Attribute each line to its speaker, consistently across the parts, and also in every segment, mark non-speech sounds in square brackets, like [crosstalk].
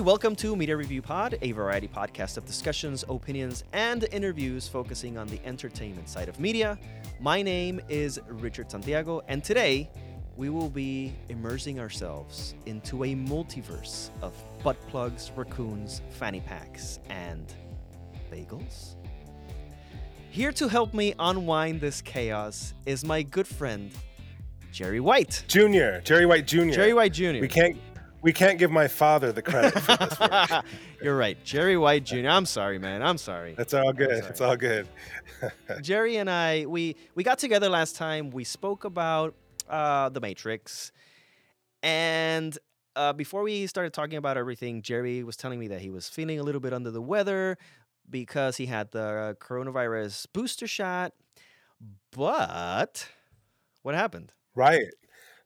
Speaker 1: everybody. Welcome to Media Review Pod, a variety podcast of discussions, opinions, and interviews focusing on the entertainment side of media. My name is Richard Santiago, and today we will be immersing ourselves into a multiverse of butt plugs, raccoons, fanny packs, and bagels. Here to help me unwind this chaos is my good friend, Jerry White.
Speaker 2: Junior, Jerry White Jr.
Speaker 1: Jerry White Jr.
Speaker 2: We can't we can't give my father the credit for this work. [laughs]
Speaker 1: You're right, Jerry White Jr. I'm sorry, man. I'm sorry.
Speaker 2: That's all good. It's all good. [laughs]
Speaker 1: Jerry and I, we we got together last time. We spoke about uh, the Matrix, and uh, before we started talking about everything, Jerry was telling me that he was feeling a little bit under the weather because he had the coronavirus booster shot. But what happened?
Speaker 2: Right.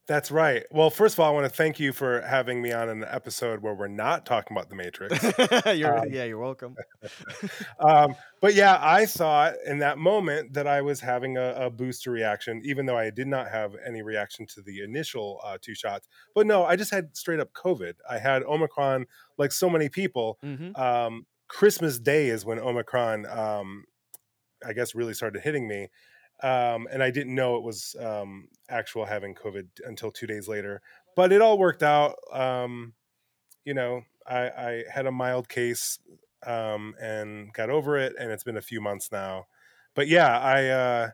Speaker 2: That's right. Well, first of all, I want to thank you for having me on an episode where we're not talking about the Matrix. [laughs]
Speaker 1: you're, um, yeah, you're welcome. [laughs]
Speaker 2: um, but yeah, I thought in that moment that I was having a, a, booster reaction, even though I did not have any reaction to the initial uh, two shots. But no, I just had straight up COVID. I had Omicron, like so many people. Mm-hmm. Um, Christmas Day is when Omicron, um, I guess, really started hitting me um, and I didn't know it was um, actual having COVID until two days later. But it all worked out. Um, you know, I, I, had a mild case um, and got over it, and it's been a few months now. But yeah, I uh,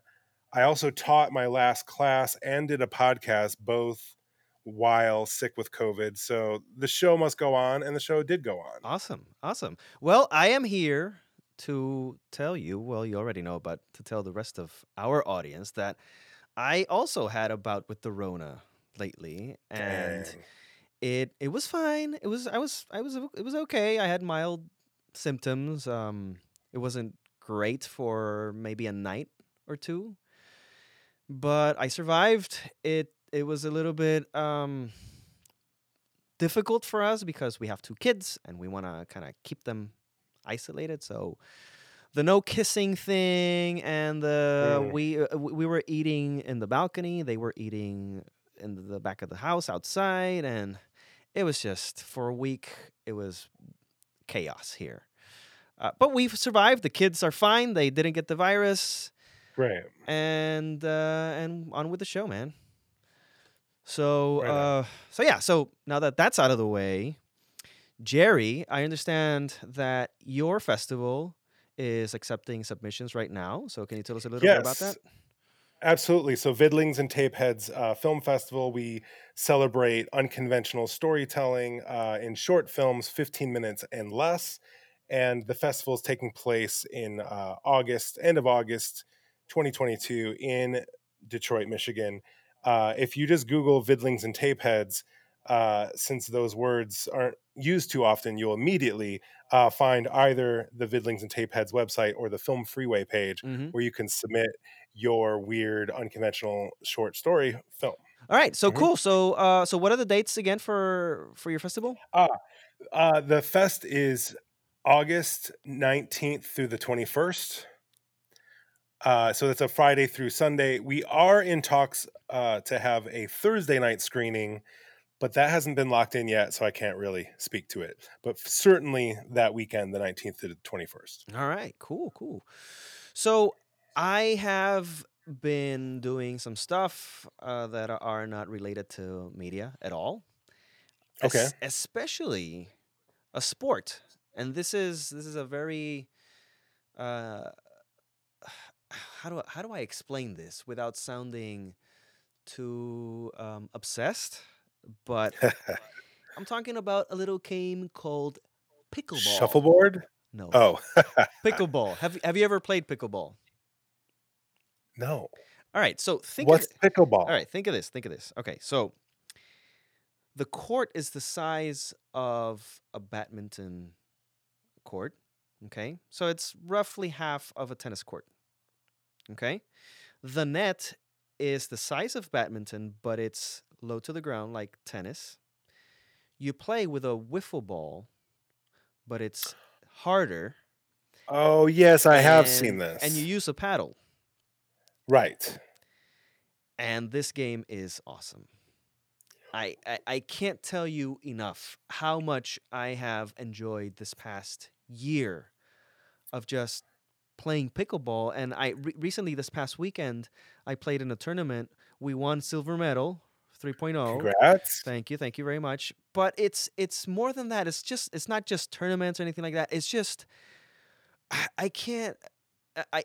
Speaker 2: I also taught my last class and did a podcast both while sick with COVID. So the show must go on, and the show did go on.
Speaker 1: Awesome, awesome. Well, I am here to tell you, well, you already know, but to tell the rest of our audience that I also had a bout with the Rona lately, and Dang. it it was fine. It was I was I was it was okay. I had mild symptoms. Um, it wasn't great for maybe a night or two, but I survived. It it was a little bit um difficult for us because we have two kids and we want to kind of keep them isolated. So the no kissing thing and the mm. we uh, we were eating in the balcony. They were eating in the back of the house outside, and it was just for a week. It was chaos here. Uh, but we've survived. The kids are fine. They didn't get the virus.
Speaker 2: Right.
Speaker 1: And uh, and on with the show, man. So right uh, so yeah. So now that that's out of the way, Jerry, I understand that your festival is accepting submissions right now. So can you tell us a little yes. bit about that?
Speaker 2: Absolutely. So, Vidlings and Tapeheads uh, Film Festival, we celebrate unconventional storytelling uh, in short films, 15 minutes and less. And the festival is taking place in uh, August, end of August 2022 in Detroit, Michigan. Uh, if you just Google Vidlings and Tapeheads, uh, since those words aren't used too often, you'll immediately uh, find either the Vidlings and Tapeheads website or the Film Freeway page mm-hmm. where you can submit your weird, unconventional short story film.
Speaker 1: All right, so mm-hmm. cool. So, uh, so what are the dates again for for your festival?
Speaker 2: Uh, uh, the fest is August nineteenth through the twenty first. Uh, so that's a Friday through Sunday. We are in talks uh, to have a Thursday night screening but that hasn't been locked in yet, so I can't really speak to it. But certainly that weekend, the 19th to the 21st.
Speaker 1: All right, cool, cool. So I have been doing some stuff uh, that are not related to media at all.
Speaker 2: Okay. Es-
Speaker 1: especially a sport, and this is this is a very uh, how do I, how do I explain this without sounding too um, obsessed? But [laughs] I'm talking about a little game called pickleball.
Speaker 2: Shuffleboard?
Speaker 1: No.
Speaker 2: Oh. [laughs]
Speaker 1: pickleball. Have Have you ever played pickleball?
Speaker 2: No.
Speaker 1: All right. So think.
Speaker 2: What's
Speaker 1: of,
Speaker 2: pickleball?
Speaker 1: All right. Think of this. Think of this. Okay. So the court is the size of a badminton court. Okay. So it's roughly half of a tennis court. Okay. The net is the size of badminton, but it's low to the ground like tennis. You play with a wiffle ball, but it's harder.
Speaker 2: Oh, yes, I and, have seen this.
Speaker 1: And you use a paddle.
Speaker 2: Right.
Speaker 1: And this game is awesome. I, I I can't tell you enough how much I have enjoyed this past year of just playing pickleball. And I re- recently this past weekend I played in a tournament. We won silver medal 3.0.
Speaker 2: Congrats.
Speaker 1: Thank you, thank you very much. But it's it's more than that. It's just it's not just tournaments or anything like that. It's just I, I can't I-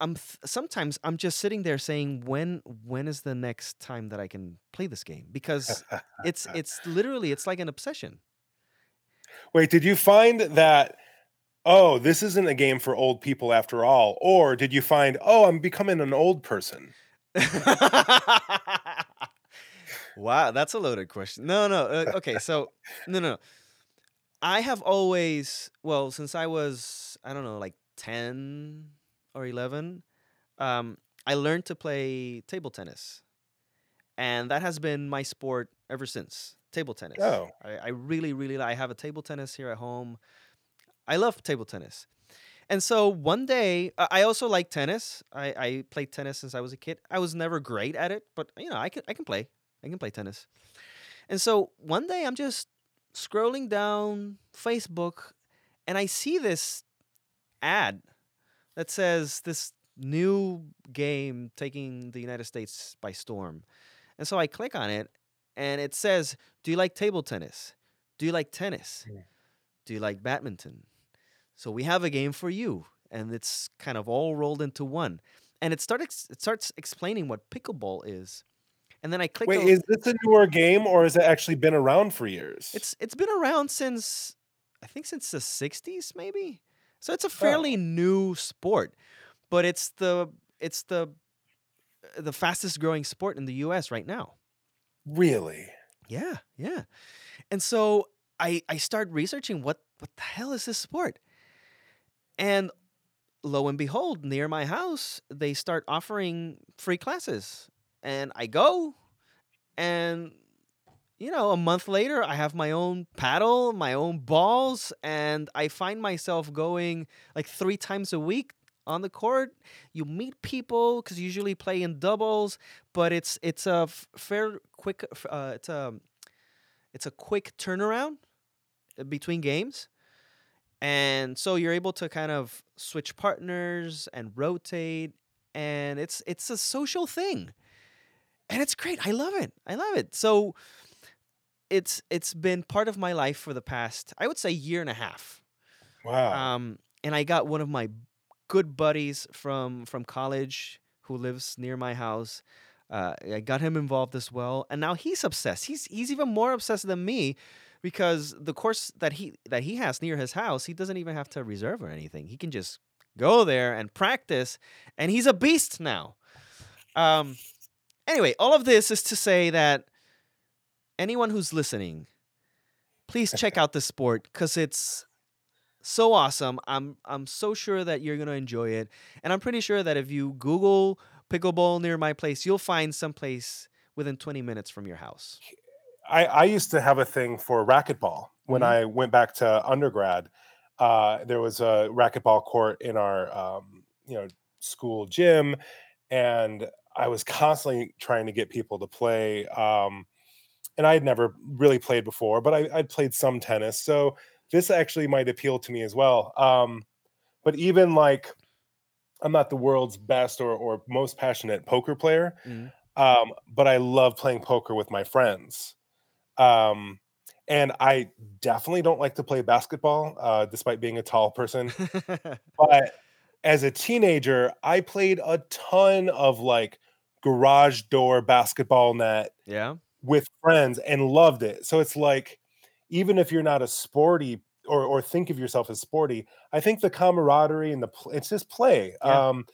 Speaker 1: I'm th- sometimes I'm just sitting there saying when when is the next time that I can play this game because [laughs] it's it's literally it's like an obsession.
Speaker 2: Wait, did you find that? Oh, this isn't a game for old people after all. Or did you find, oh, I'm becoming an old person? [laughs]
Speaker 1: wow, that's a loaded question. No, no. Uh, okay, so no, no. no. I have always, well, since I was, I don't know, like 10 or 11, um, I learned to play table tennis. And that has been my sport ever since. Table tennis.
Speaker 2: Oh.
Speaker 1: I, I really, really, I have a table tennis here at home. I love table tennis. And so one day, I I also like tennis. I, I played tennis since I was a kid. I was never great at it, but you know, I can I can play. I can play tennis. And so one day I'm just scrolling down Facebook and I see this ad that says this new game taking the United States by storm. And so I click on it and it says, Do you like table tennis? Do you like tennis? Do you like badminton? So we have a game for you. And it's kind of all rolled into one. And it starts it starts explaining what pickleball is. And then I click
Speaker 2: Wait,
Speaker 1: on-
Speaker 2: is this a newer game or has it actually been around for years?
Speaker 1: it's it's been around since I think since the 60s maybe. So it's a fairly new sport, but it's the it's the the fastest growing sport in the US right now.
Speaker 2: really.
Speaker 1: Yeah, yeah. And so I I start researching what what the hell is this sport? And lo and behold, near my house, they start offering free classes. And I go and you know, a month later I have my own paddle, my own balls, and I find myself going like 3 times a week on the court. You meet people cuz usually play in doubles, but it's it's a f- fair quick uh, it's a it's a quick turnaround uh, between games and so you're able to kind of switch partners and rotate and it's it's a social thing and it's great i love it i love it so it's it's been part of my life for the past i would say year and a half
Speaker 2: Wow.
Speaker 1: um, and I got one of my good buddies from from college who lives near my house. Uh, I got him involved as well, and now he's obsessed. He's he's even more obsessed than me because the course that he that he has near his house, he doesn't even have to reserve or anything. He can just go there and practice, and he's a beast now. Um, anyway, all of this is to say that anyone who's listening, please check [laughs] out this sport because it's so awesome. I'm I'm so sure that you're gonna enjoy it, and I'm pretty sure that if you Google pickleball near my place, you'll find some place within 20 minutes from your house.
Speaker 2: I, I used to have a thing for racquetball when
Speaker 1: Mhm.
Speaker 2: I went back to undergrad. Uh, there was a racquetball court in our um, you know school gym, and I was constantly trying to get people to play. Um, and I had never really played before, but I, I'd played some tennis, so this actually might appeal to me as well. Um, but even like, I'm not the world's best or or most passionate poker player,
Speaker 1: Mhm.
Speaker 2: um, but I love playing poker with my friends. Um, and I definitely don't like to play basketball, uh, despite being a tall person. [laughs] But as a teenager, I played a ton of like garage door basketball net
Speaker 1: yeah.
Speaker 2: with friends and loved it. So it's like, even if you're not a sporty or or think of yourself as sporty, I think the camaraderie and the pl- it's just play.
Speaker 1: Yeah.
Speaker 2: Um,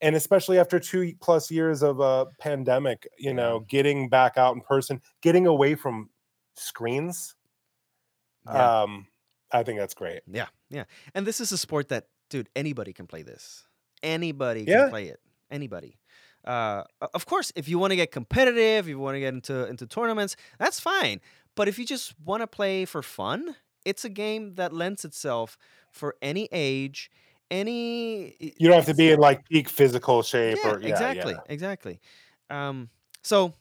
Speaker 2: and especially after two plus years of a pandemic, you know, getting back out in person, getting away from screens,
Speaker 1: Yeah.
Speaker 2: um, I think that's great.
Speaker 1: yeah. Yeah. And this is a sport that, dude, anybody can play this. Anybody
Speaker 2: Yeah.
Speaker 1: can play it. Anybody. Uh, of course, if you want to get competitive, if you want to get into into tournaments, that's fine. But if you just want to play for fun, it's a game that lends itself for any age, any.
Speaker 2: You don't have to be in like peak physical shape
Speaker 1: yeah,
Speaker 2: or yeah,
Speaker 1: exactly,
Speaker 2: yeah.
Speaker 1: exactly. Um, so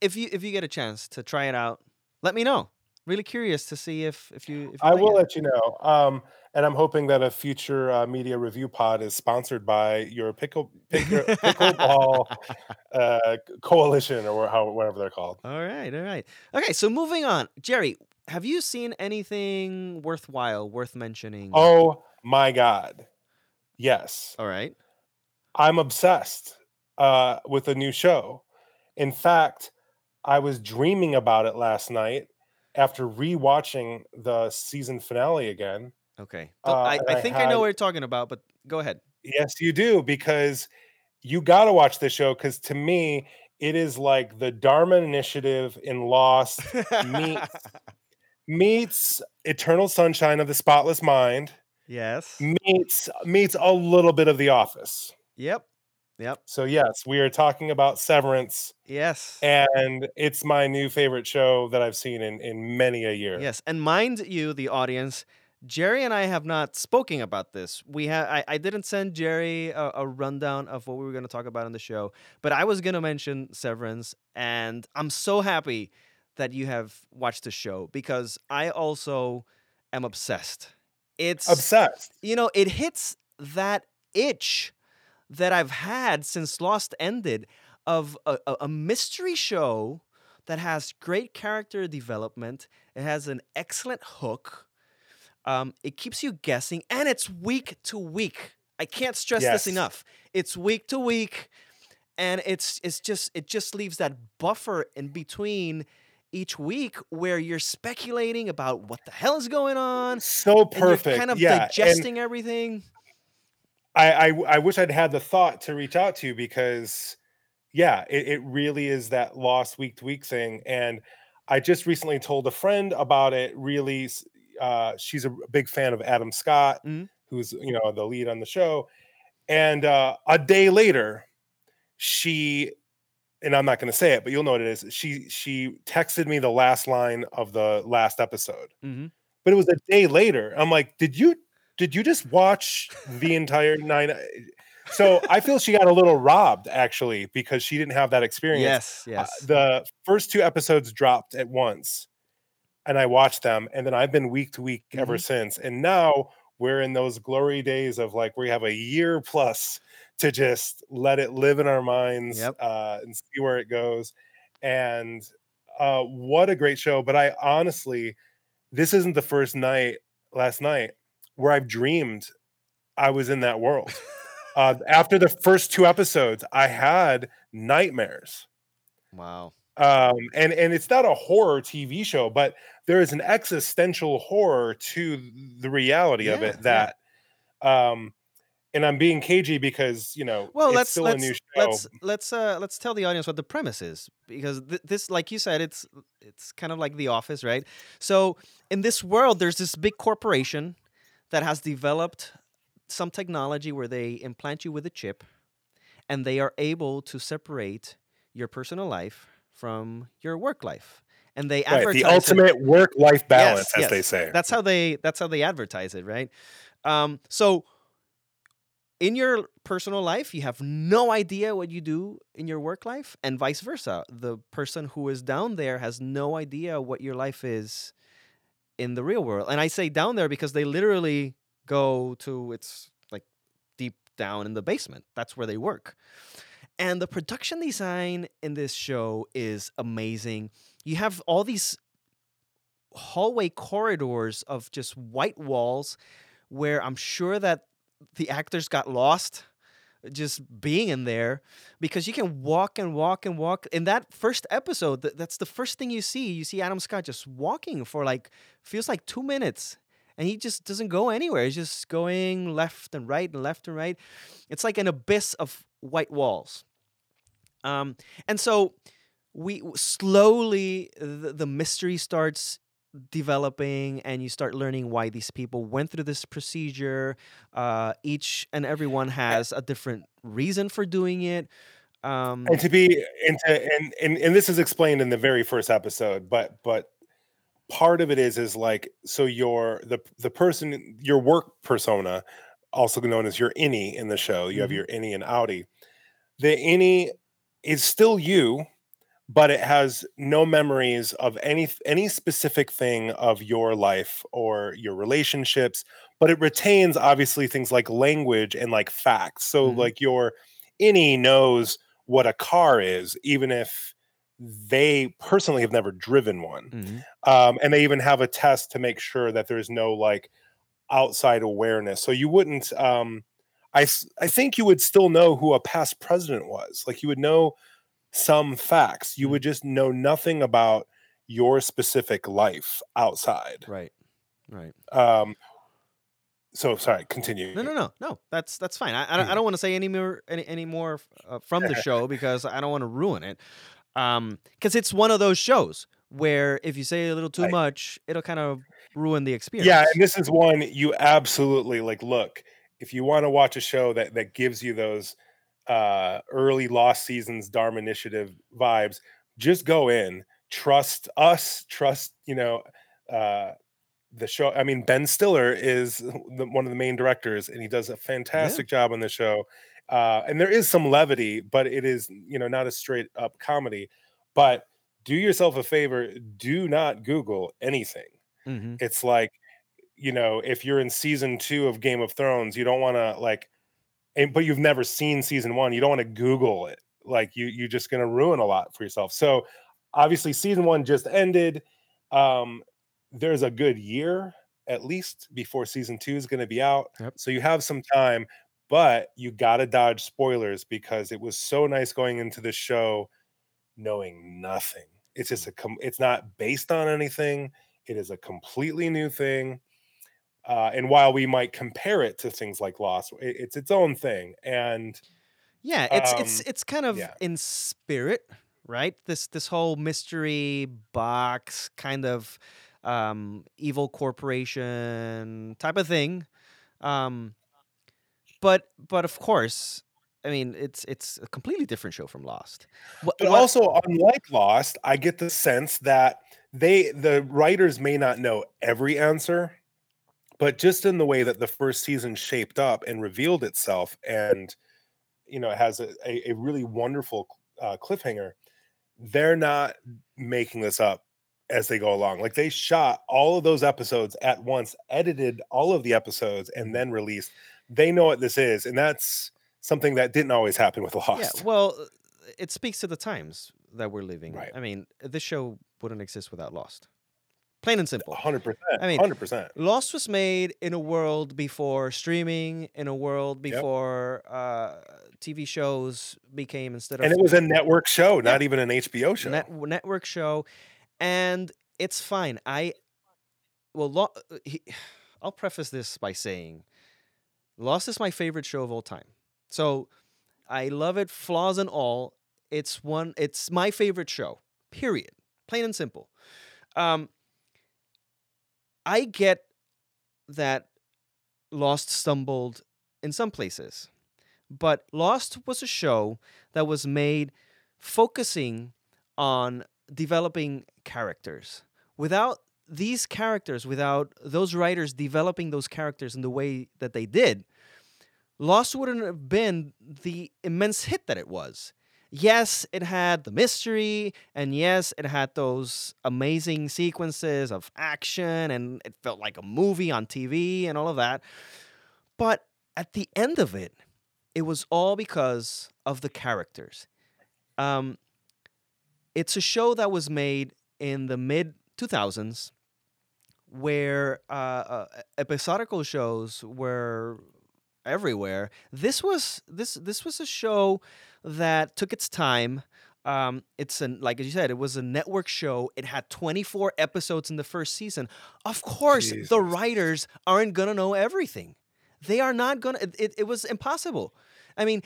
Speaker 1: if you if you get a chance to try it out, let me know. Really curious to see if if you. If you
Speaker 2: I
Speaker 1: like
Speaker 2: will
Speaker 1: it.
Speaker 2: let you know. Um, and I'm hoping that a future uh, media review pod is sponsored by your pickle, pickle pickleball [laughs] uh, coalition or how whatever they're called.
Speaker 1: All right, all right. Okay, so moving on, Jerry, have you seen anything worthwhile, worth mentioning?
Speaker 2: Oh my god, yes,
Speaker 1: all right.
Speaker 2: I'm obsessed uh, with a new show. In fact, I was dreaming about it last night after rewatching the season finale again.
Speaker 1: Okay.
Speaker 2: Uh,
Speaker 1: I, I
Speaker 2: I
Speaker 1: think I
Speaker 2: had-
Speaker 1: know what you're talking about, but go ahead.
Speaker 2: Yes, you do because you got to watch this show because to me, it is like the Dharma Initiative in Lost meets [laughs] meets Eternal Sunshine of the Spotless Mind
Speaker 1: yes.
Speaker 2: meets meets a little bit of The Office.
Speaker 1: Yep. Yep.
Speaker 2: So yes, we are talking about Severance,
Speaker 1: Yes.
Speaker 2: and it's my new favorite show that I've seen in in many a year.
Speaker 1: Yes. And mind you, the audience, Jerry and I have not spoken about this. We have. I, I didn't send Jerry a, a rundown of what we were going to talk about on the show, but I was going to mention Severance, and I'm so happy that you have watched the show because I also am obsessed. It's
Speaker 2: Obsessed.
Speaker 1: you know, it hits that itch that I've had since Lost ended of a, a, a mystery show that has great character development. It has an excellent hook. Um, it keeps you guessing, and it's week to week. I can't stress
Speaker 2: Yes.
Speaker 1: this enough. It's week to week, and it's it's just it just leaves that buffer in between each week where you're speculating about what the hell is going on
Speaker 2: So
Speaker 1: and you're
Speaker 2: perfect.
Speaker 1: kind of
Speaker 2: yeah. and-
Speaker 1: digesting everything.
Speaker 2: I, I I wish I'd had the thought to reach out to you because yeah, it, it really is that lost week to week thing. And I just recently told a friend about it. Really, uh, she's a big fan of Adam Scott,
Speaker 1: Mhm.
Speaker 2: who's you know the lead on the show. And uh, a day later, she and I'm not going to say it, but you'll know what it is. She she texted me the last line of the last episode
Speaker 1: Mm-hmm.
Speaker 2: but it was a day later. I'm like, did you did you just watch the entire nine? So I feel she got a little robbed actually because she didn't have that experience.
Speaker 1: Yes,
Speaker 2: Uh,
Speaker 1: yes.
Speaker 2: the first two episodes dropped at once, and I watched them, and then I've been week to week ever
Speaker 1: Mm-hmm.
Speaker 2: since. And now we're in those glory days of like we have a year plus to just let it live in our minds
Speaker 1: Yep.
Speaker 2: uh, and see where it goes. And uh, what a great show! But I honestly, this isn't the first night last night where I've dreamed I was in that world. [laughs] uh, after the first two episodes, I had nightmares.
Speaker 1: wow.
Speaker 2: Um, and and it's not a horror TV show, but there is an existential horror to the reality of
Speaker 1: Yeah,
Speaker 2: it
Speaker 1: yeah.
Speaker 2: that um and I'm being cagey because you know
Speaker 1: Well,
Speaker 2: it's
Speaker 1: let's
Speaker 2: still
Speaker 1: let's
Speaker 2: a new show.
Speaker 1: let's let's uh let's tell the audience what the premise is because th- this, like you said, it's it's kind of like The Office, right? So in this world, there's this big corporation that has developed some technology where they implant you with a chip, and they are able to separate your personal life from your work life, and they
Speaker 2: right,
Speaker 1: advertise
Speaker 2: the
Speaker 1: it-
Speaker 2: ultimate work life balance,
Speaker 1: Yes,
Speaker 2: as they
Speaker 1: yes.
Speaker 2: say.
Speaker 1: That's how they that's how they advertise it, right? Um, so in your personal life, you have no idea what you do in your work life, and vice versa. The person who is down there has no idea what your life is in the real world. And I say down there because they literally go to it's like deep down in the basement. That's where they work. And the production design in this show is amazing. You have all these hallway corridors of just white walls where I'm sure that the actors got lost just being in there because you can walk and walk and walk. In that first episode th- that's the first thing you see. You see adam scott just walking for like feels like two minutes and he just doesn't go anywhere. He's just going left and right and left and right. It's like an abyss of white walls. Um, and so we slowly the, the mystery starts developing and you start learning why these people went through this procedure uh, each and everyone has a different reason for doing it um,
Speaker 2: and to be and to and, and and this is explained in the very first episode but but part of it is is like so your the the person your work persona also known as your innie in the show you have
Speaker 1: Mhm.
Speaker 2: your innie and outie the innie is still you but it has no memories of any any specific thing of your life or your relationships but it retains obviously things like language and like facts so
Speaker 1: Mhm.
Speaker 2: like your innie knows what a car is even if they personally have never driven one
Speaker 1: Mhm.
Speaker 2: um, and they even have a test to make sure that there's no like outside awareness so you wouldn't um, I, I think you would still know who a past president was like you would know some facts you
Speaker 1: Mhm.
Speaker 2: would just know nothing about your specific life outside
Speaker 1: Right. Right.
Speaker 2: um, so sorry continue
Speaker 1: No, no, no, no. That's that's fine. I I don't, I
Speaker 2: Mm.
Speaker 1: don't want to say any more any any more uh, from the show [laughs] because I don't want to ruin it. Um, because it's one of those shows where if you say a little too
Speaker 2: Right.
Speaker 1: much, it'll kind of ruin the experience.
Speaker 2: yeah and this is one you absolutely like look if you want to watch a show that that gives you those uh early lost seasons dharma initiative vibes just go in trust us trust you know uh the show i mean ben stiller is the, one of the main directors and he does a fantastic job on the show uh and there is some levity but it is you know not a straight up comedy but do yourself a favor do not google anything.
Speaker 1: Hmm
Speaker 2: it's like you know if you're in season two of game of thrones you don't want to like and but you've never seen season one you don't want to google it like you you're just going to ruin a lot for yourself. So obviously season one just ended um there's a good year at least before season two is going to be out
Speaker 1: Yep.
Speaker 2: so you have some time but you got to dodge spoilers because it was so nice going into the show knowing nothing. It's just a com- it's not based on anything it is a completely new thing uh, and while we might compare it to things like lost it- it's its own thing and
Speaker 1: Yeah, it's it's
Speaker 2: Um,
Speaker 1: it's kind of
Speaker 2: yeah.
Speaker 1: in spirit, right? This this whole mystery box kind of um, evil corporation type of thing. Um, but but of course, I mean it's it's a completely different show from Lost. What,
Speaker 2: but
Speaker 1: what-
Speaker 2: also unlike lost i get the sense that they the writers may not know every answer but just in the way that the first season shaped up and revealed itself and you know it has a, a, really wonderful uh, cliffhanger they're not making this up as they go along like they shot all of those episodes at once edited all of the episodes and then released they know what this is and that's something that didn't always happen with [laughs] lost
Speaker 1: yeah, well, it speaks to the times that we're living.
Speaker 2: Right.
Speaker 1: I mean, this show wouldn't exist without Lost. Plain and simple.
Speaker 2: 100%
Speaker 1: I mean,
Speaker 2: 100%
Speaker 1: Lost was made in a world before streaming, in a world
Speaker 2: Yep.
Speaker 1: before uh, TV shows became instead of
Speaker 2: and it was a network show, not even an HBO show.
Speaker 1: net- network show, and it's fine. I well, Lo- uh, he, [sighs] I'll preface this by saying, Lost is my favorite show of all time. So I love it, flaws and all. It's one. It's my favorite show. Period. Plain and simple. Um, I get that Lost stumbled in some places, but Lost was a show that was made focusing on developing characters. Without these characters, without those writers developing those characters in the way that they did, Lost wouldn't have been the immense hit that it was. Yes, it had the mystery, and yes, it had those amazing sequences of action, and it felt like a movie on TV and all of that. But at the end of it, it was all because of the characters. Um, it's a show that was made in the mid 2000s where uh, uh, episodical shows were everywhere. This was this this was a show that took its time. Um, it's an like as you said, it was a network show. It had 24 episodes in the first season. Of course,
Speaker 2: Jesus.
Speaker 1: the writers aren't gonna know everything. They are not gonna. It, it, it was impossible. I mean,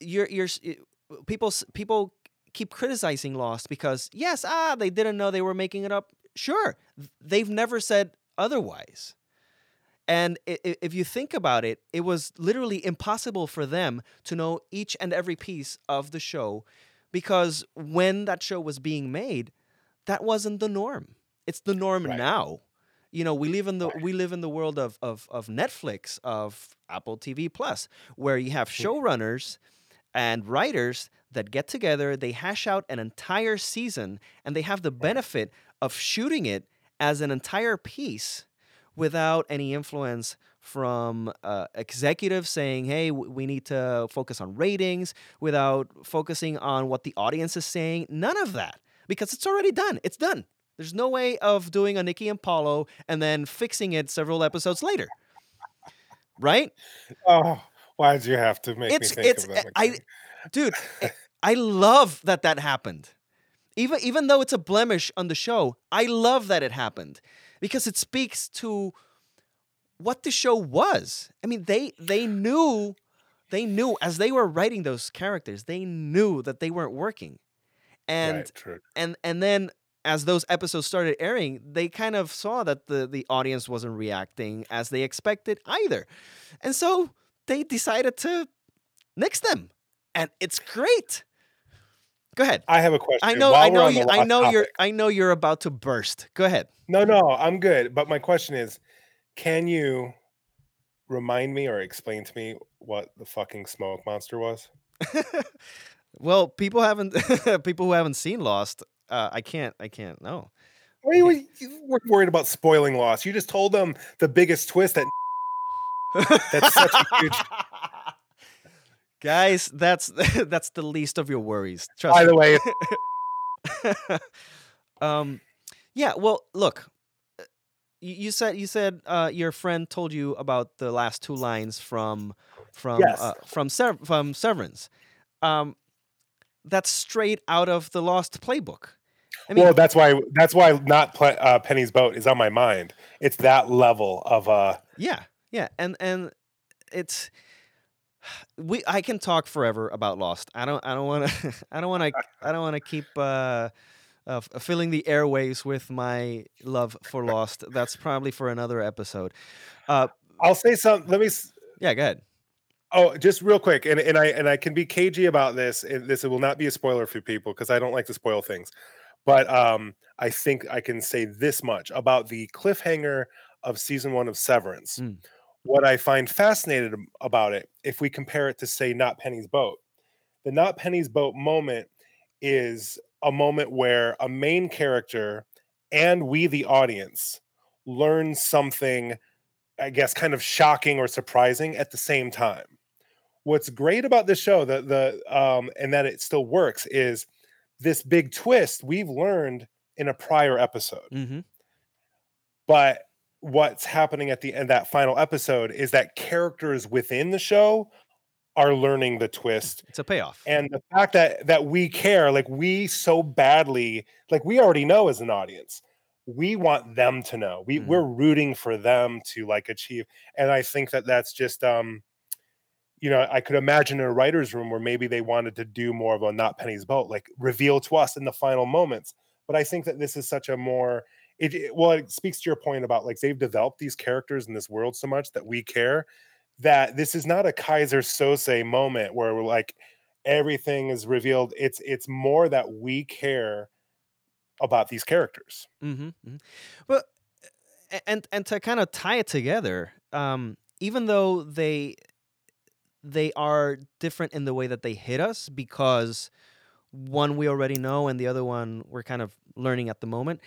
Speaker 1: you're you're people people keep criticizing Lost because yes, ah, they didn't know they were making it up. Sure, they've never said otherwise. And if you think about it, it was literally impossible for them to know each and every piece of the show because when that show was being made, that wasn't the norm. It's the norm
Speaker 2: Right.
Speaker 1: now. You know, we live in the we live in the world of of of Netflix, of Apple TV Plus, where you have mm-hmm. showrunners and writers that get together, they hash out an entire season, and they have the benefit of shooting it as an entire piece without any influence from uh, executives saying, hey, w- we need to focus on ratings, without focusing on what the audience is saying. None of that, because it's already done. It's done. There's no way of doing a Nikki and Paulo and then fixing it several episodes later. Right?
Speaker 2: Oh, why did you have to make
Speaker 1: It's
Speaker 2: me think
Speaker 1: it's
Speaker 2: of that?
Speaker 1: I dude, [laughs] I- I love that that happened. Even even though it's a blemish on the show, I love that it happened because it speaks to what the show was. I mean, they they knew they knew as they were writing those characters, they knew that they weren't working. And
Speaker 2: right,
Speaker 1: and and then as those episodes started airing, they kind of saw that the the audience wasn't reacting as they expected either. And so they decided to nix them. And it's great. Go ahead.
Speaker 2: I have a question.
Speaker 1: I know
Speaker 2: While
Speaker 1: I know you I know you're I know you're about to burst. Go ahead.
Speaker 2: No, no, I'm good. But my question is, can you remind me or explain to me what the fucking smoke monster was? [laughs]
Speaker 1: well, people haven't [laughs] people who haven't seen Lost, uh, I can't I can't No.
Speaker 2: Why are you worried about spoiling Lost? You just told them the biggest twist that [laughs] That's such a huge-
Speaker 1: Guys, that's [laughs] that's the least of your worries. Trust
Speaker 2: by
Speaker 1: me.
Speaker 2: the way, [laughs]
Speaker 1: um, yeah. Well, look, uh, you, said you said uh, your friend told you about the last two lines from from
Speaker 2: Yes.
Speaker 1: uh, from Sever- from Severance. Um, that's straight out of the Lost playbook. I mean,
Speaker 2: well, that's why that's why not pla uh, Penny's boat is on my mind. It's that level of uh
Speaker 1: Yeah, yeah, and and it's we. I can talk forever about Lost. I don't. I don't want to. [laughs] I don't want to. I don't want to keep uh, uh, filling the airways with my love for Lost. That's probably for another episode. Uh,
Speaker 2: I'll say something. Let me
Speaker 1: yeah, go ahead.
Speaker 2: Oh, just real quick, and, and I and I can be cagey about this. And this will not be a spoiler for people because I don't like to spoil things. But um, I think I can say this much about the cliffhanger of season one of Severance.
Speaker 1: Mm.
Speaker 2: What I find fascinated about it, if we compare it to say Not Penny's boat, the Not Penny's boat moment is a moment where a main character and we, the audience, learn something I guess kind of shocking or surprising at the same time. What's great about this show, the the um, and that it still works, is this big twist we've learned in a prior episode.
Speaker 1: hmm
Speaker 2: But what's happening at the end that final episode is that characters within the show are learning the twist
Speaker 1: It's a payoff.
Speaker 2: and the fact that that we care like we so badly like we already know as an audience we want them to know we
Speaker 1: Mhm.
Speaker 2: we're rooting for them to like achieve and i think that that's just um you know i could imagine in a writer's room where maybe they wanted to do more of a not penny's boat like reveal to us in the final moments but i think that this is such a more it, it- well it speaks to your point about like they've developed these characters in this world so much that we care that this is not a Keyser Söze moment where we're like everything is revealed it's it's more that we care about these characters
Speaker 1: hmm But a- and and to kind of tie it together, um, even though they they are different in the way that they hit us because one we already know and the other one we're kind of learning at the moment.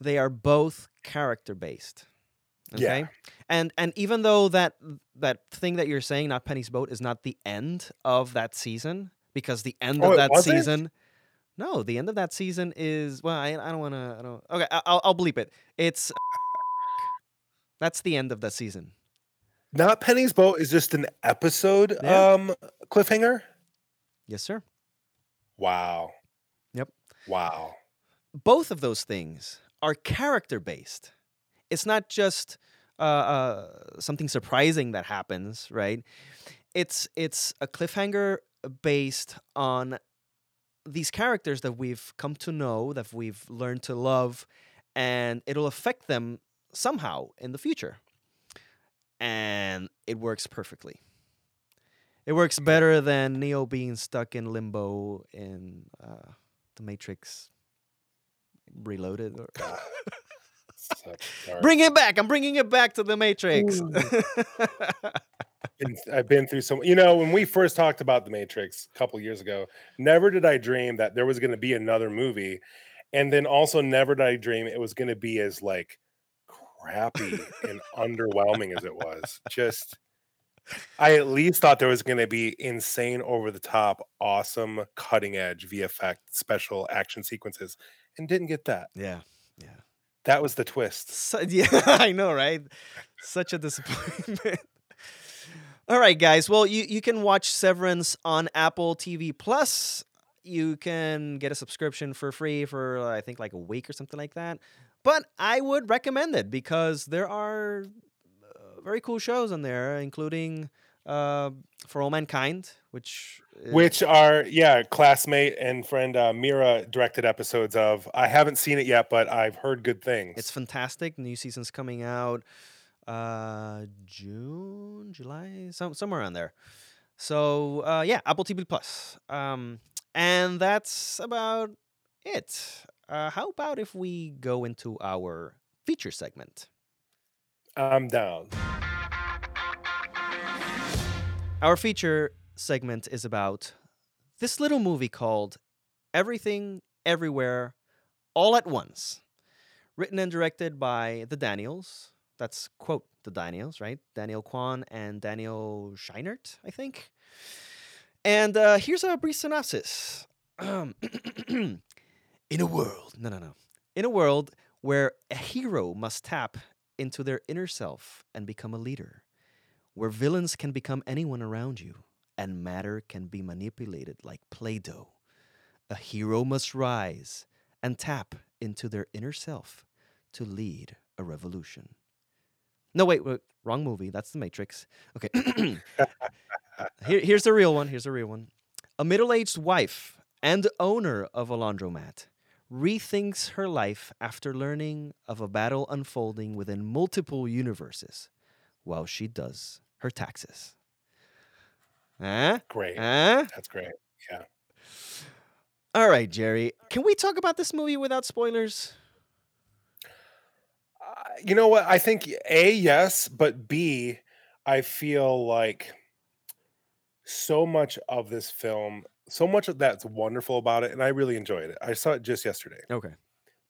Speaker 1: They are both character based.
Speaker 2: Yeah.
Speaker 1: Okay. And and even though that that thing that you're saying, not Penny's boat, is not the end of that season, because the end
Speaker 2: Oh,
Speaker 1: of that season no, the end of that season is well. I, I don't want to. I don't. Okay, I'll I'll bleep it. It's [laughs] that's the end of the season.
Speaker 2: not penny's boat is just an episode
Speaker 1: Yeah.
Speaker 2: um cliffhanger
Speaker 1: Yes, sir.
Speaker 2: wow
Speaker 1: Yep.
Speaker 2: wow
Speaker 1: Both of those things are character based. It's not just uh, uh, something surprising that happens, right? It's it's a cliffhanger based on these characters that we've come to know, that we've learned to love, and it'll affect them somehow in the future. And it works perfectly. It works better than Neo being stuck in limbo in uh, the Matrix Reloaded. [laughs] [laughs] Or Bring it back! I'm bringing it back to the Matrix. [laughs]
Speaker 2: I've been through some. You know, when we first talked about the Matrix a couple years ago, never did I dream that there was going to be another movie, and then also never did I dream it was going to be as like crappy and underwhelming as it was. Just, I at least thought there was going to be insane, over the top, awesome, cutting edge VFX special action sequences, and didn't get that.
Speaker 1: Yeah, yeah.
Speaker 2: That was the twist.
Speaker 1: So, [laughs] yeah, I know, right? Such a disappointment. [laughs] All right, guys. Well, you, you can watch Severance on Apple TV Plus. You can get a subscription for free for I think like a week or something like that. But I would recommend it because there are very cool shows on there, including uh, For All Mankind, which is-
Speaker 2: which are yeah classmate and friend uh, mira directed episodes of i haven't seen it yet but i've heard good things
Speaker 1: It's fantastic. New season's coming out uh June, July, some somewhere around there. So uh yeah, Apple TV Plus. Um and that's about it. Uh how about if we go into our feature segment?
Speaker 2: I'm down
Speaker 1: Our feature segment is about this little movie called Everything Everywhere All at Once. Written and directed by the Daniels. That's quote the Daniels, right? Daniel Kwan and Daniel Scheinert, I think. And uh, here's a brief synopsis. Um, [clears throat] in a world, no, no, no. In a world where a hero must tap into their inner self and become a leader where villains can become anyone around you and matter can be manipulated like Play Doh. A hero must rise and tap into their inner self to lead a revolution. No, wait, wait wrong movie. That's The Matrix. Okay. [coughs] Here, here's the real one. Here's the real one. A middle aged wife and owner of a laundromat rethinks her life after learning of a battle unfolding within multiple universes while she does her taxes. Huh?
Speaker 2: great
Speaker 1: Huh?
Speaker 2: that's great yeah
Speaker 1: All right, Jerry. Can we talk about this movie without spoilers?
Speaker 2: Uh, you know what i think a yes but b i feel like so much of this film so much of that's wonderful about it and i really enjoyed it i saw it just yesterday
Speaker 1: Okay.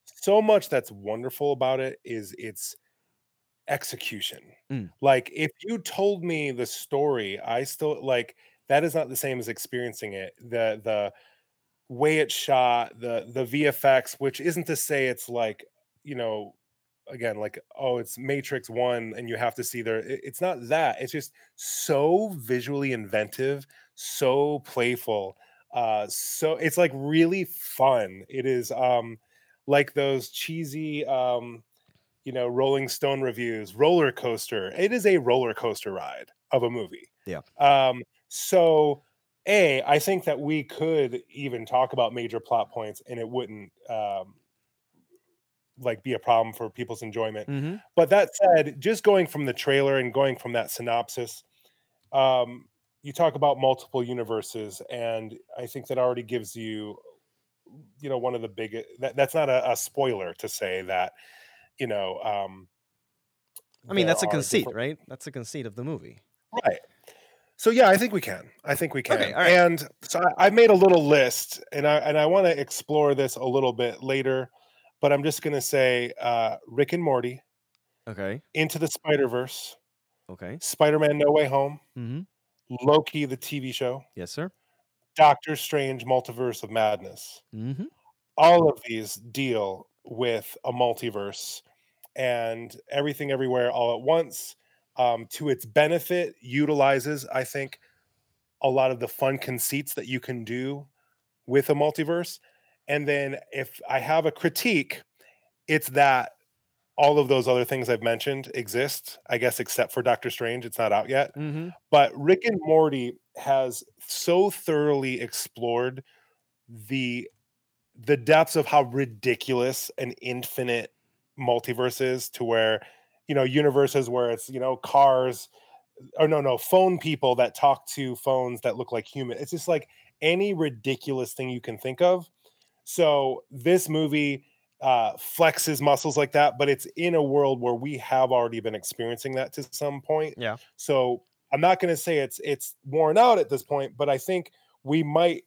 Speaker 2: so much that's wonderful about it is its execution.
Speaker 1: Mm.
Speaker 2: Like if you told me the story, I still like that is not the same as experiencing it. The the way it's shot, the the VFX, which isn't to say it's like, you know, again, like, oh, it's Matrix One and you have to see there. it- It's not that. It's just so visually inventive, so playful. Uh so it's like really fun. It is um like those cheesy um you know rolling stone reviews roller coaster it is a roller coaster ride of a movie
Speaker 1: Yeah.
Speaker 2: um so a i think that we could even talk about major plot points and it wouldn't um like be a problem for people's enjoyment
Speaker 1: Mm-hmm.
Speaker 2: but that said just going from the trailer and going from that synopsis um you talk about multiple universes and i think that already gives you you know one of the big that, that's not a, a spoiler to say that you know um
Speaker 1: I mean, that's a conceit,
Speaker 2: different-
Speaker 1: right? That's a conceit of the movie.
Speaker 2: right so yeah i think we can i think we can
Speaker 1: Okay, right.
Speaker 2: and so I, I made a little list and i and i want to explore this a little bit later but i'm just going to say uh rick and morty
Speaker 1: Okay.
Speaker 2: into the spider verse
Speaker 1: Okay.
Speaker 2: spider-man no way home
Speaker 1: Mm-hmm.
Speaker 2: Loki the tv show
Speaker 1: Yes, sir.
Speaker 2: doctor strange multiverse of madness
Speaker 1: Mm-hmm.
Speaker 2: all of these deal with a multiverse and everything everywhere all at once um, to its benefit utilizes i think a lot of the fun conceits that you can do with a multiverse and then if i have a critique it's that all of those other things i've mentioned exist i guess except for doctor strange it's not out yet
Speaker 1: Mm-hmm.
Speaker 2: but Rick and Morty has so thoroughly explored the the depths of how ridiculous an infinite multiverse is to where you know universes where it's you know cars or no no phone people that talk to phones that look like human it's just like any ridiculous thing you can think of so this movie uh flexes muscles like that but it's in a world where we have already been experiencing that to some point
Speaker 1: Yeah.
Speaker 2: so I'm not going to say it's it's worn out at this point, but I think we might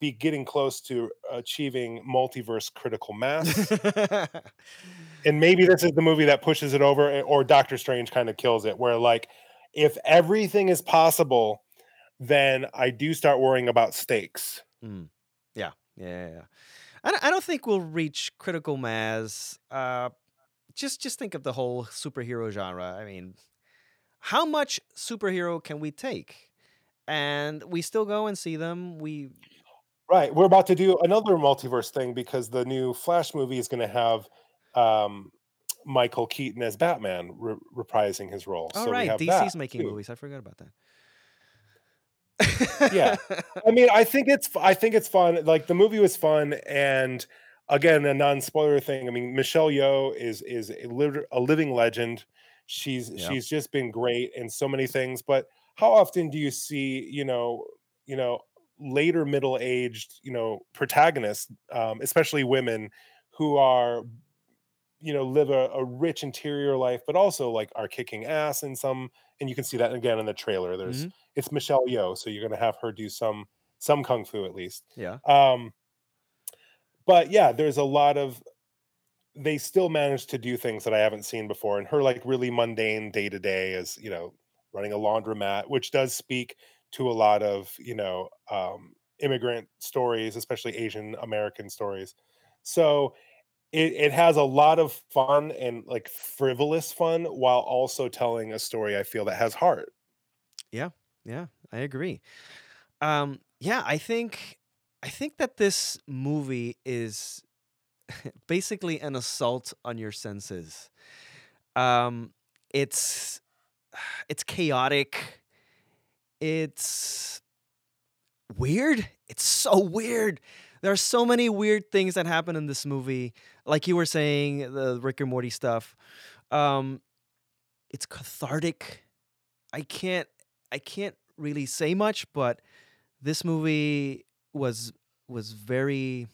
Speaker 2: be getting close to achieving multiverse critical mass. [laughs] and maybe this is the movie that pushes it over, eh, or Doctor Strange kind of kills it, where like if everything is possible, then I do start worrying about stakes.
Speaker 1: Mm. Yeah, yeah, yeah. I don't, I don't think we'll reach critical mass. Uh, just just think of the whole superhero genre. I mean, how much superhero can we take? And we still go and see them. We
Speaker 2: Right. We're about to do another multiverse thing because the new Flash movie is going to have um, Michael Keaton as Batman re- reprising his role.
Speaker 1: all
Speaker 2: so we
Speaker 1: right, DC's making
Speaker 2: too.
Speaker 1: movies. I forgot about that. [laughs]
Speaker 2: Yeah. I mean, I think it's I think it's fun. Like the movie was fun, and again, a non-spoiler thing. I mean, Michelle Yeoh is is a, lit- a living legend. She's
Speaker 1: Yeah.
Speaker 2: she's just been great in so many things. But how often do you see you know you know later middle aged you know protagonists, um, especially women, who are you know live a, a rich interior life, but also like are kicking ass in some. And you can see that again in the trailer. There's
Speaker 1: Mhm.
Speaker 2: It's Michelle Yeoh, so you're gonna have her do some some kung fu at least.
Speaker 1: Yeah.
Speaker 2: Um, but yeah, there's a lot of they still manage to do things that I haven't seen before. And her like really mundane day to day is, you know, running a laundromat, which does speak to a lot of, you know, um, immigrant stories, especially Asian American stories. So it, it has a lot of fun and like frivolous fun while also telling a story I feel that has heart.
Speaker 1: Yeah, I agree. Um, yeah, I think I think that this movie is [laughs] basically an assault on your senses. Um, it's [sighs] it's chaotic. It's weird. It's so weird. There are so many weird things that happen in this movie. Like you were saying, the Rick and Morty stuff. Um, it's cathartic. I can't I can't really say much, but this movie was was very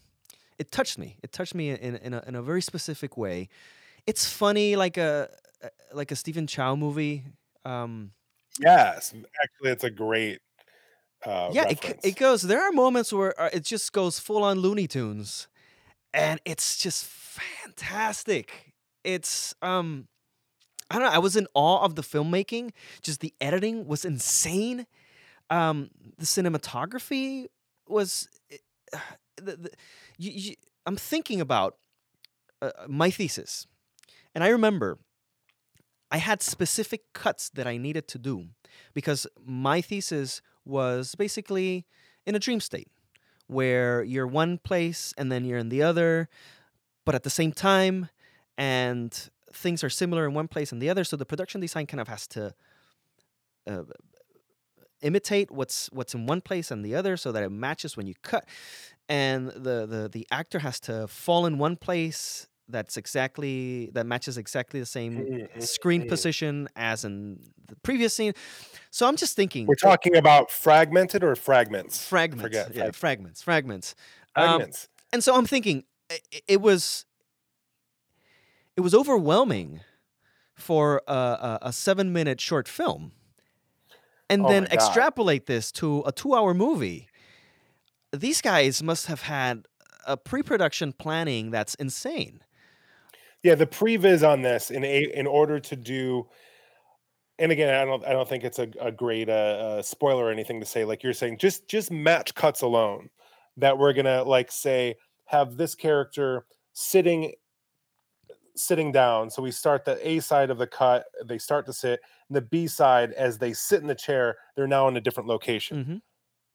Speaker 1: it touched me. It touched me in in a, in a very specific way. It's funny like a like a Stephen Chow movie. Um,
Speaker 2: Yes, actually, it's a great uh,
Speaker 1: yeah, it, it goes. There are moments where uh, it just goes full on Looney Tunes, and it's just fantastic. It's um, I don't know. I was in awe of the filmmaking. Just the editing was insane. Um, the cinematography was. uh, [sighs] The, the, you, you, I'm thinking about uh, my thesis, and I remember I had specific cuts that I needed to do because my thesis was basically in a dream state where you're one place and then you're in the other, but at the same time, and things are similar in one place and the other. So the production design kind of has to uh, imitate what's what's in one place and the other, so that it matches when you cut. And the the the actor has to fall in one place that's exactly that matches exactly the same
Speaker 2: Mm, mm,
Speaker 1: screen
Speaker 2: mm.
Speaker 1: position as in the previous scene. So I'm just thinking
Speaker 2: We're talking about fragmented or fragments?
Speaker 1: fragments.
Speaker 2: Forget
Speaker 1: yeah,
Speaker 2: frag-
Speaker 1: fragments, fragments. Um,
Speaker 2: fragments.
Speaker 1: and so I'm thinking i- i- it was it was overwhelming for a, a, a seven minute short film, and
Speaker 2: Oh
Speaker 1: then extrapolate this to a two hour movie. These guys must have had a pre production planning that's insane.
Speaker 2: Yeah, the previs on this in a in order to do, and again, I don't I don't think it's a, a great uh, uh, spoiler or anything to say. Like you're saying, just just match cuts alone. That we're gonna like say have this character sitting sitting down. So we start the A side of the cut. They start to sit. And the B side, as they sit in the chair, they're now in a different location.
Speaker 1: hmm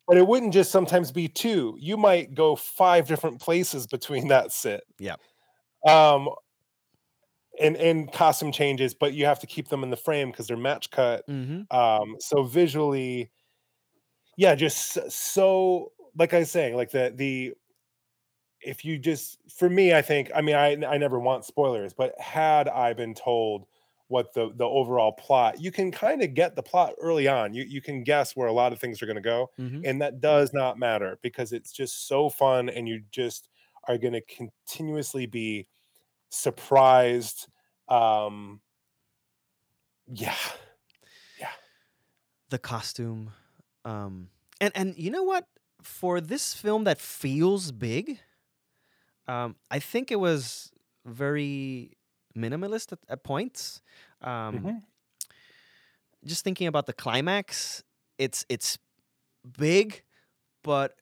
Speaker 2: But it wouldn't just sometimes be two. You might go five different places between that sit.
Speaker 1: Yeah.
Speaker 2: Um, and and costume changes, but you have to keep them in the frame because they're match cut.
Speaker 1: hmm
Speaker 2: Um, so visually, yeah, just so like I was saying, like the the if you just for me, I think I mean I I never want spoilers, but had I been told what the the overall plot, you can kind of get the plot early on. You you can guess where a lot of things are going to go,
Speaker 1: hmm
Speaker 2: and that does not matter because it's just so fun, and you just are going to continuously be surprised. Um, yeah, yeah.
Speaker 1: the costume, um, and and you know what? For this film that feels big, um, I think it was very minimalist at, at points. Um,
Speaker 2: Mhm.
Speaker 1: Just thinking about the climax, it's it's big, but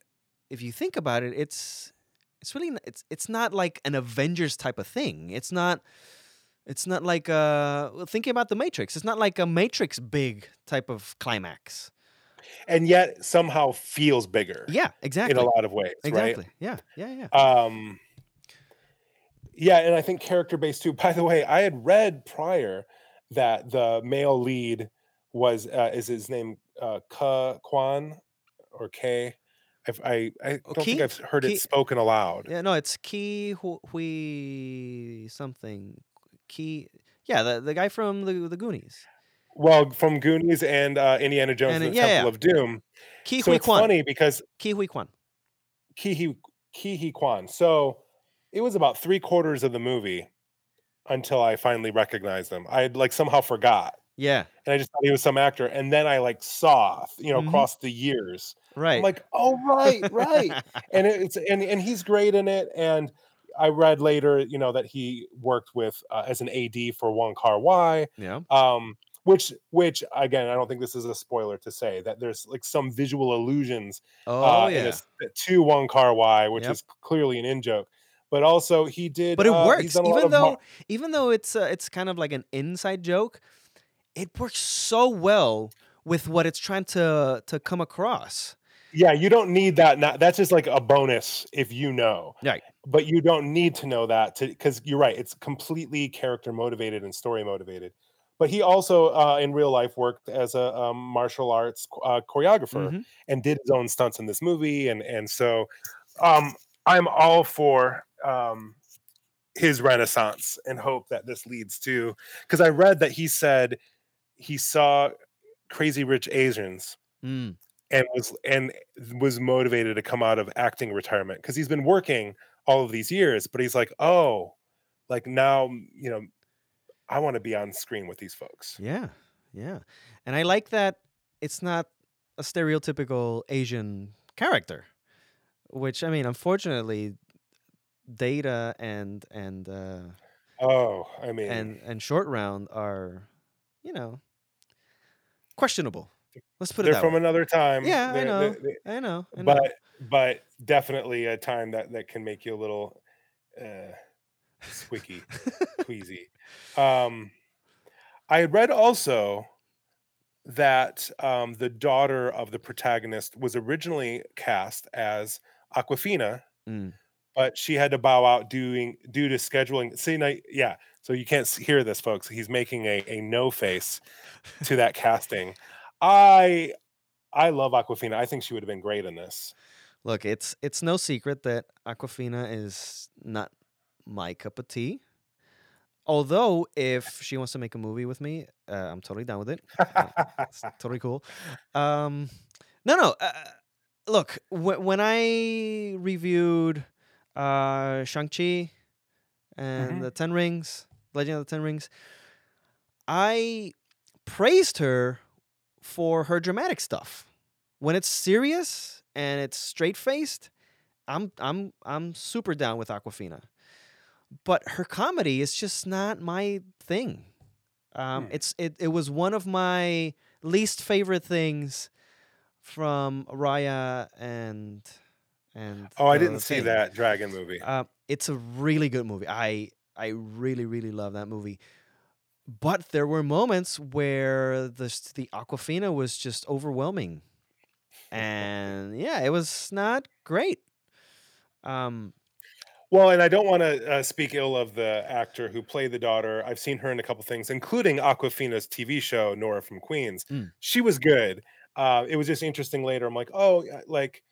Speaker 1: if you think about it, it's it's really it's it's not like an Avengers type of thing. It's not it's not like uh thinking about the Matrix. It's not like a Matrix big type of climax.
Speaker 2: and yet somehow feels bigger
Speaker 1: Yeah, exactly.
Speaker 2: in a lot of ways,
Speaker 1: Exactly.
Speaker 2: right?
Speaker 1: Yeah, yeah, yeah.
Speaker 2: Um, yeah, and I think character based too. [laughs] By the way, I had read prior that the male lead was uh, is his name uh, Ka Kwan or K. I've, I I
Speaker 1: Oh,
Speaker 2: don't think I've heard
Speaker 1: Ki-
Speaker 2: it spoken aloud.
Speaker 1: Yeah, no, it's Ki Hui something. Ki Yeah, the the guy from the the Goonies.
Speaker 2: Well, from Goonies and uh, Indiana Jones
Speaker 1: And,
Speaker 2: and, the
Speaker 1: yeah,
Speaker 2: Temple
Speaker 1: yeah.
Speaker 2: of Doom.
Speaker 1: Ki
Speaker 2: so
Speaker 1: Hui
Speaker 2: it's
Speaker 1: Kwan.
Speaker 2: funny because
Speaker 1: Ki Hui Kwan.
Speaker 2: Kihi Kihi Kwan. So it was about three quarters of the movie until I finally recognized him. I had like somehow forgot.
Speaker 1: Yeah,
Speaker 2: And I just thought he was some actor. And then I like saw, you know,
Speaker 1: Mhm.
Speaker 2: across the years.
Speaker 1: right.
Speaker 2: I'm like, oh right, right. [laughs] and it's and and he's great in it. And I read later, you know, that he worked with uh, as an AD for Wong Kar Wai.
Speaker 1: yeah.
Speaker 2: Um, which which again, I don't think this is a spoiler to say that there's like some visual illusions
Speaker 1: Oh
Speaker 2: uh,
Speaker 1: yeah.
Speaker 2: a s- to Wong Kar Wai, which
Speaker 1: Yep.
Speaker 2: is clearly an in joke. But also he did.
Speaker 1: But it
Speaker 2: uh,
Speaker 1: works,
Speaker 2: done a lot
Speaker 1: even
Speaker 2: of mar-
Speaker 1: though even though it's uh, it's kind of like an inside joke. It works so well with what it's trying to to come across.
Speaker 2: yeah, you don't need that. That's just like a bonus if you know.
Speaker 1: Right.
Speaker 2: But you don't need to know that to because you're right. It's completely character motivated and story motivated. But he also, uh, in real life, worked as a um, martial arts uh, choreographer
Speaker 1: Mhm.
Speaker 2: and did his own stunts in this movie. And and so, um, I'm all for um, his renaissance and hope that this leads to. Because I read that he said he saw Crazy Rich Asians
Speaker 1: Mm.
Speaker 2: and was and was motivated to come out of acting retirement because he's been working all of these years but he's like oh like now you know i want to be on screen with these folks
Speaker 1: Yeah, yeah, and I like that it's not a stereotypical Asian character, which I mean, unfortunately, Data and and uh,
Speaker 2: oh i mean
Speaker 1: and and Short Round are, you know, questionable. Let's put it
Speaker 2: they're from
Speaker 1: way.
Speaker 2: another time
Speaker 1: Yeah, I know.
Speaker 2: they- they-
Speaker 1: I know, I know.
Speaker 2: but but definitely a time that that can make you a little uh squeaky queasy [laughs] um i had read also that um the daughter of the protagonist was originally cast as Awkwafina
Speaker 1: Mm.
Speaker 2: But she had to bow out doing due to scheduling see now, yeah so you can't hear this folks he's making a, a no face to that casting i i love Awkwafina i think she would have been great in this
Speaker 1: Look, it's it's no secret that Awkwafina is not my cup of tea. Although, if she wants to make a movie with me, uh, I'm totally down with it. Uh, it's [laughs] totally cool. Um, no, no. Uh, look, wh- when I reviewed uh, Shang Chi and
Speaker 2: Mhm.
Speaker 1: the Ten Rings, Legend of the Ten Rings, I praised her for her dramatic stuff. When it's serious and it's straight faced, I'm I'm I'm super down with Awkwafina. But her comedy is just not my thing. Um,
Speaker 2: Hmm.
Speaker 1: It's it, it was one of my least favorite things from Raya and and
Speaker 2: oh i didn't see
Speaker 1: thing.
Speaker 2: that dragon movie
Speaker 1: Uh, it's a really good movie. I I really really love that movie. But there were moments where the the Awkwafina was just overwhelming, and [laughs] yeah, it was not great. Um,
Speaker 2: Well, and I don't want to uh, speak ill of the actor who played the daughter. I've seen her in a couple things, including Awkwafina's TV show, Nora from Queens.
Speaker 1: Mm.
Speaker 2: She was good. Uh, it was just interesting later. I'm like, oh, like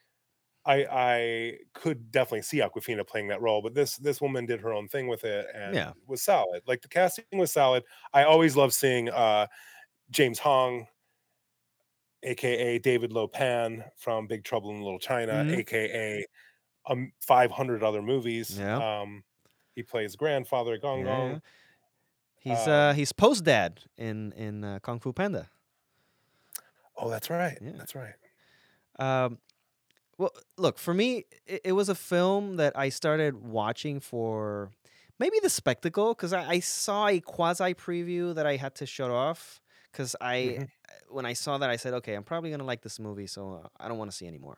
Speaker 2: I I could definitely see Awkwafina playing that role, but this this woman did her own thing with it and
Speaker 1: Yeah.
Speaker 2: was solid. Like the casting was solid. I always love seeing uh, James Hong, aka David Lo Pan from Big Trouble in Little China,
Speaker 1: Mhm.
Speaker 2: aka um 500 other movies.
Speaker 1: Yeah.
Speaker 2: Um he plays grandfather Gong
Speaker 1: yeah,
Speaker 2: Gong.
Speaker 1: He's
Speaker 2: Um,
Speaker 1: uh he's Po's dad in in uh, Kung Fu Panda.
Speaker 2: Oh, that's right.
Speaker 1: Yeah.
Speaker 2: That's right.
Speaker 1: Um, well, look for me, it, it was a film that I started watching for maybe the spectacle because I, I saw a quasi preview that I had to shut off because I
Speaker 2: Mhm.
Speaker 1: when I saw that I said, okay, I'm probably gonna like this movie, so uh, I don't want to see anymore.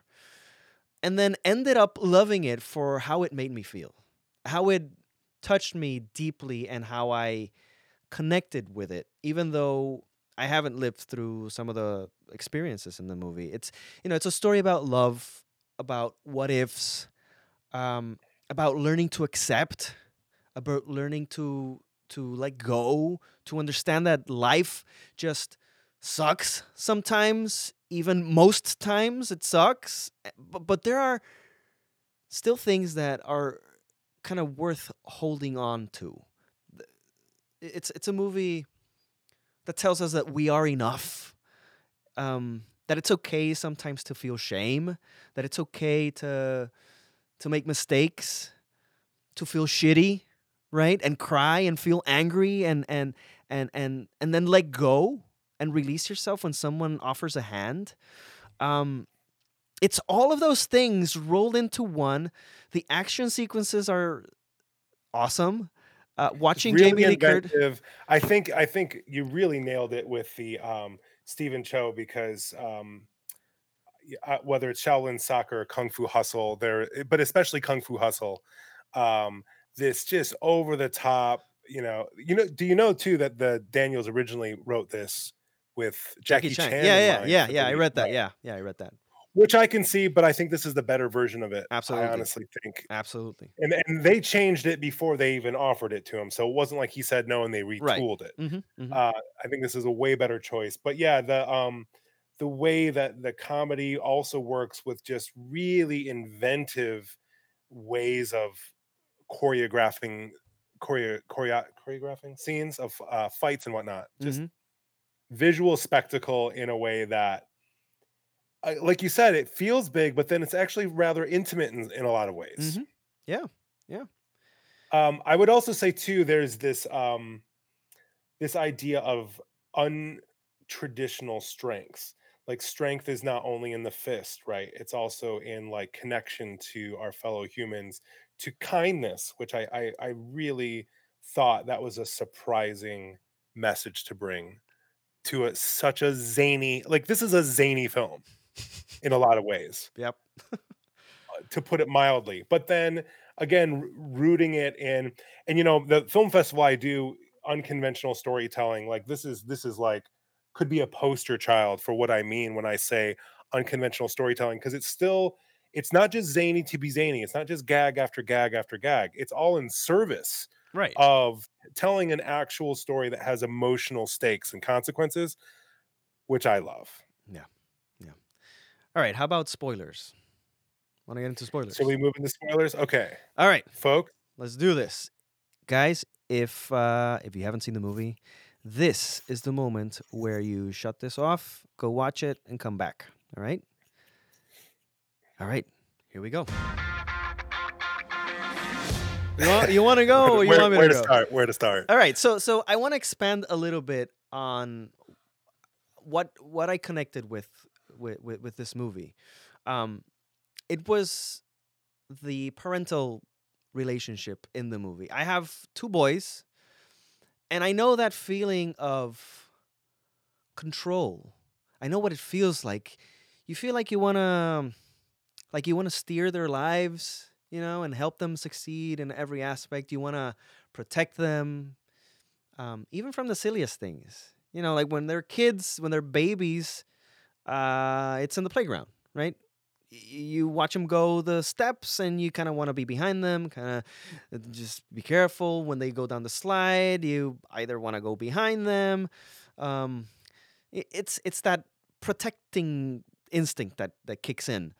Speaker 1: And then ended up loving it for how it made me feel, how it touched me deeply, and how I connected with it, even though I haven't lived through some of the experiences in the movie. It's you know, it's a story about love, about what ifs, um, about learning to accept, about learning to to let go, to understand that life just sucks sometimes, even most times it sucks. eh, But, but there are still things that are kind of worth holding on to. It's it's a movie that tells us that we are enough. Um, that it's okay sometimes to feel shame, that it's okay to to make mistakes, to feel shitty, right? And cry and feel angry and and and and and then let go and release yourself when someone offers a hand. Um it's all of those things rolled into one. The action sequences are awesome. Uh, watching
Speaker 2: really
Speaker 1: Jamie Lee Curtis.
Speaker 2: I think I think you really nailed it with the um, Stephen Chow because um, uh, whether it's Shaolin Soccer, Kung Fu Hustle, there, but especially Kung Fu Hustle, um, this just over the top. You know, you know. Do you know too that the Daniels originally wrote this with Jackie, Chan? in
Speaker 1: Yeah, yeah, yeah, yeah. I read that.
Speaker 2: right,
Speaker 1: Yeah, yeah, I read that.
Speaker 2: Which I can see, but I think this is the better version of it.
Speaker 1: Absolutely.
Speaker 2: I honestly think
Speaker 1: Absolutely.
Speaker 2: and and they changed it before they even offered it to him so it wasn't like he said no and they
Speaker 1: Right.
Speaker 2: retooled it
Speaker 1: hmm
Speaker 2: uh i think this is a way better choice but yeah the um the way that the comedy also works with just really inventive ways of choreographing choreo, choreo, choreographing scenes of uh, fights and whatnot just
Speaker 1: Mhm.
Speaker 2: visual spectacle in a way that like you said it feels big but then it's actually rather intimate in, in a lot of ways
Speaker 1: Mhm. Yeah, yeah.
Speaker 2: Um, I would also say too, there's this um, this idea of untraditional strengths. Like strength is not only in the fist, right? It's also in like connection to our fellow humans, to kindness, which I I, I really thought that was a surprising message to bring to a, such a zany like this is a zany film in a lot of ways
Speaker 1: Yep.
Speaker 2: Uh, to put it mildly. But then again, rooting it in, and you know, the film festival I do unconventional storytelling. Like this is this is like could be a poster child for what I mean when I say unconventional storytelling because it's still it's not just zany to be zany. It's not just gag after gag after gag. It's all in service
Speaker 1: Right.
Speaker 2: of telling an actual story that has emotional stakes and consequences, which I love.
Speaker 1: All right. How about spoilers? Want to get into spoilers?
Speaker 2: So we move into spoilers. Okay,
Speaker 1: All right.
Speaker 2: folks.
Speaker 1: Let's do this, guys. If uh, if you haven't seen the movie, this is the moment where you shut this off, go watch it, and come back. All right. All right. Here we go. You want, you want [laughs] to go? or you
Speaker 2: where,
Speaker 1: want me
Speaker 2: where
Speaker 1: to
Speaker 2: to start? Where to start?
Speaker 1: All right, so so I want to expand a little bit on what what I connected with with with, with this movie. Um, it was the parental relationship in the movie. I have two boys, and I know that feeling of control. I know what it feels like. You feel like you want to like you want to steer their lives, you know, and help them succeed in every aspect. You want to protect them, um, even from the silliest things. You know, like when they're kids, when they're babies, uh, it's in the playground, right? You watch them go the steps, and you kind of want to be behind them. Kind of just be careful when they go down the slide. You either want to go behind them. Um, it's it's that protecting instinct that that kicks in.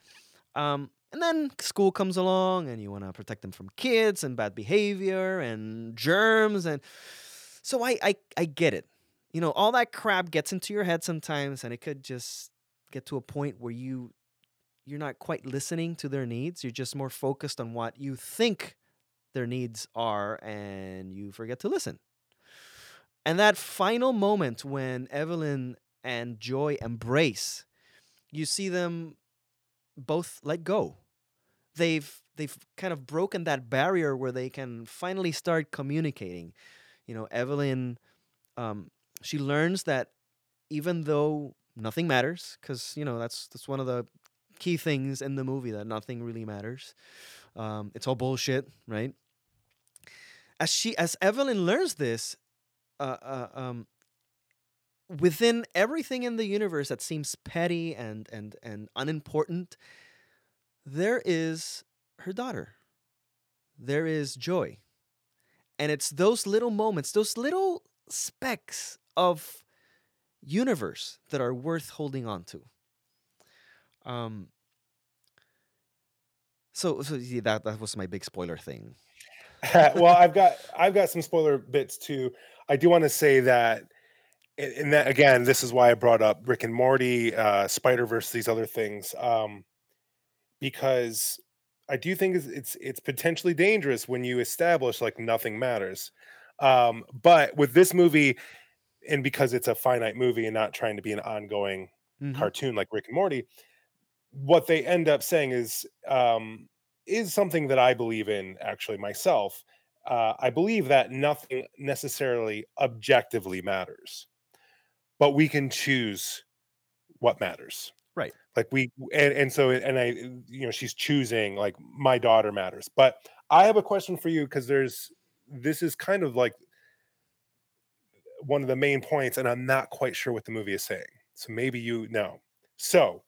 Speaker 1: Um, and then school comes along, and you want to protect them from kids and bad behavior and germs, and so I, I I get it. You know, all that crap gets into your head sometimes, and it could just get to a point where you you're not quite listening to their needs. You're just more focused on what you think their needs are, and you forget to listen. And that final moment when Evelyn and Joy embrace. You see them both let go. They've they've kind of broken that barrier where they can finally start communicating. You know, Evelyn, um, she learns that even though nothing matters, because you know that's that's one of the key things in the movie that nothing really matters. Um, it's all bullshit, right? As she as Evelyn learns this, uh, uh, um, within everything in the universe that seems petty and and and unimportant, there is her daughter. There is joy. And it's those little moments, those little specks of universe that are worth holding on to. Um so so yeah, that that was my big spoiler thing. [laughs]
Speaker 2: well, I've got I've got some spoiler bits too. I do want to say that and that again, this is why I brought up Rick and Morty, uh, Spider Verse, these other things, um, because I do think it's, it's it's potentially dangerous when you establish like nothing matters. Um, but with this movie, and because it's a finite movie and not trying to be an ongoing
Speaker 1: Mhm.
Speaker 2: cartoon like Rick and Morty, what they end up saying is um, is something that I believe in actually myself. Uh, I believe that nothing necessarily objectively matters, but we can choose what matters.
Speaker 1: Right.
Speaker 2: Like we and, and so and I you know she's choosing like my daughter matters. But I have a question for you because there's this is kind of like one of the main points, and I'm not quite sure what the movie is saying. So maybe you know. So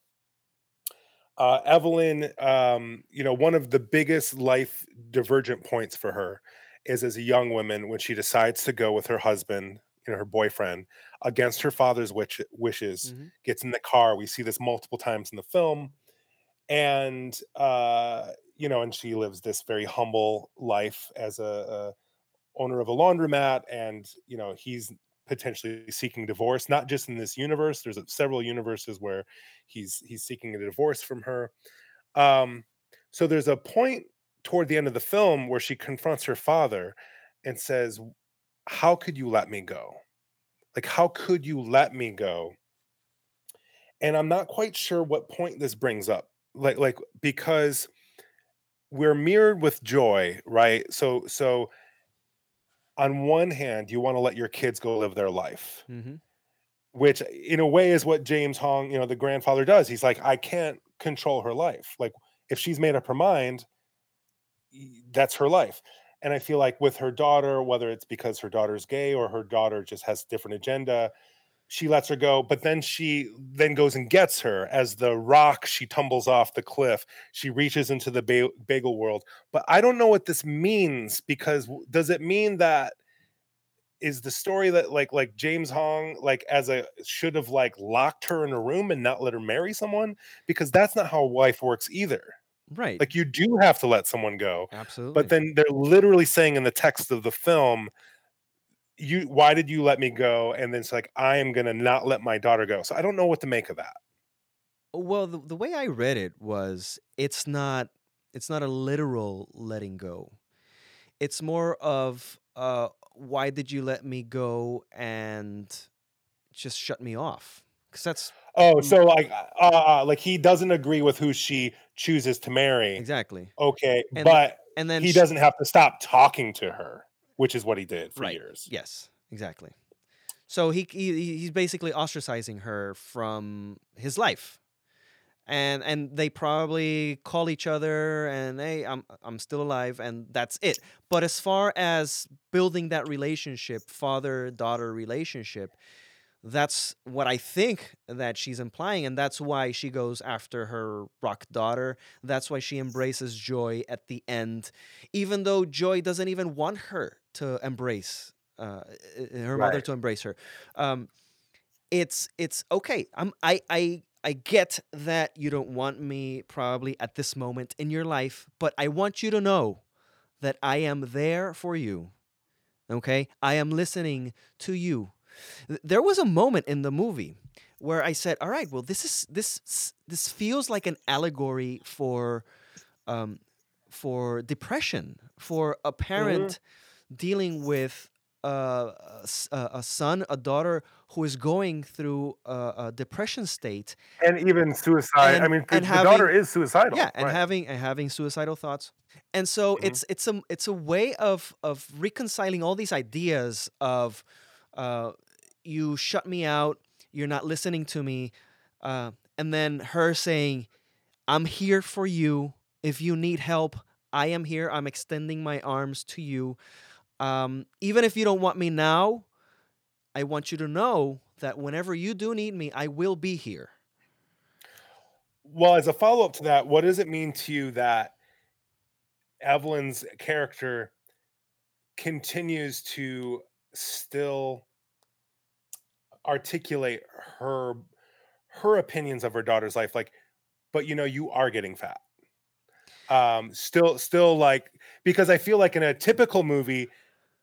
Speaker 2: uh, Evelyn, um, you know, one of the biggest life divergent points for her is as a young woman when she decides to go with her husband, you know, her boyfriend, against her father's wish- wishes,
Speaker 1: Mhm.
Speaker 2: gets in the car. We see this multiple times in the film, and uh, you know, and she lives this very humble life as a, a owner of a laundromat, and you know, he's potentially seeking divorce, not just in this universe. There's several universes where he's he's seeking a divorce from her. Um, so there's a point toward the end of the film where she confronts her father and says, "How could you let me go? Like, how could you let me go?" And I'm not quite sure what point this brings up. Like, like because we're mirrored with joy, right? So, so on one hand, you want to let your kids go live their life
Speaker 1: Mhm.
Speaker 2: which in a way is what James Hong, you know, the grandfather does. He's like, I can't control her life. Like, if she's made up her mind, that's her life. And I feel like with her daughter, whether it's because her daughter's gay or her daughter just has different agenda, she lets her go, but then she then goes and gets her as the rock. She tumbles off the cliff. She reaches into the ba- bagel world. But I don't know what this means because does it mean that is the story that like like James Hong like as a should have like locked her in a room and not let her marry someone because that's not how life works either.
Speaker 1: Right.
Speaker 2: Like you do have to let someone go.
Speaker 1: Absolutely.
Speaker 2: But then they're literally saying in the text of the film, you why did you let me go? And then it's like I am gonna not let my daughter go. So I don't know what to make of that.
Speaker 1: Well, the, the way I read it was it's not it's not a literal letting go. It's more of uh why did you let me go and just shut me off? Cuz that's
Speaker 2: Oh, so like uh, uh like he doesn't agree with who she chooses to marry.
Speaker 1: exactly.
Speaker 2: Okay,
Speaker 1: And
Speaker 2: but
Speaker 1: And then
Speaker 2: he
Speaker 1: sh-
Speaker 2: doesn't have to stop talking to her, which is what he did for
Speaker 1: Right.
Speaker 2: years.
Speaker 1: Yes, exactly. So he, he he's basically ostracizing her from his life. And and they probably call each other and hey, I'm I'm still alive and that's it. But as far as building that relationship, father-daughter relationship, that's what I think that she's implying and that's why she goes after her rock daughter. That's why she embraces Joy at the end even though Joy doesn't even want her to embrace uh, her mother to embrace her. Um, it's it's okay. I'm I I I get that you don't want me probably at this moment in your life, but I want you to know that I am there for you. Okay? I am listening to you. There was a moment in the movie where I said, "All right, well this is this this feels like an allegory for um for depression, for a parent dealing with uh, a a, a son, a daughter who is going through a, a depression state.
Speaker 2: and even suicide. I mean,
Speaker 1: and
Speaker 2: the daughter is suicidal.
Speaker 1: yeah, and
Speaker 2: right.
Speaker 1: having and having suicidal thoughts. And so
Speaker 2: Mhm.
Speaker 1: it's it's a it's a way of of reconciling all these ideas of uh, you shut me out, you're not listening to me, uh, and then her saying, "I'm here for you. If you need help, I am here. I'm extending my arms to you. Um, even if you don't want me now, I want you to know that whenever you do need me, I will be here."
Speaker 2: Well, as a follow up to that, what does it mean to you that Evelyn's character continues to still articulate her her opinions of her daughter's life like but you know you are getting fat um still still like because i feel like in a typical movie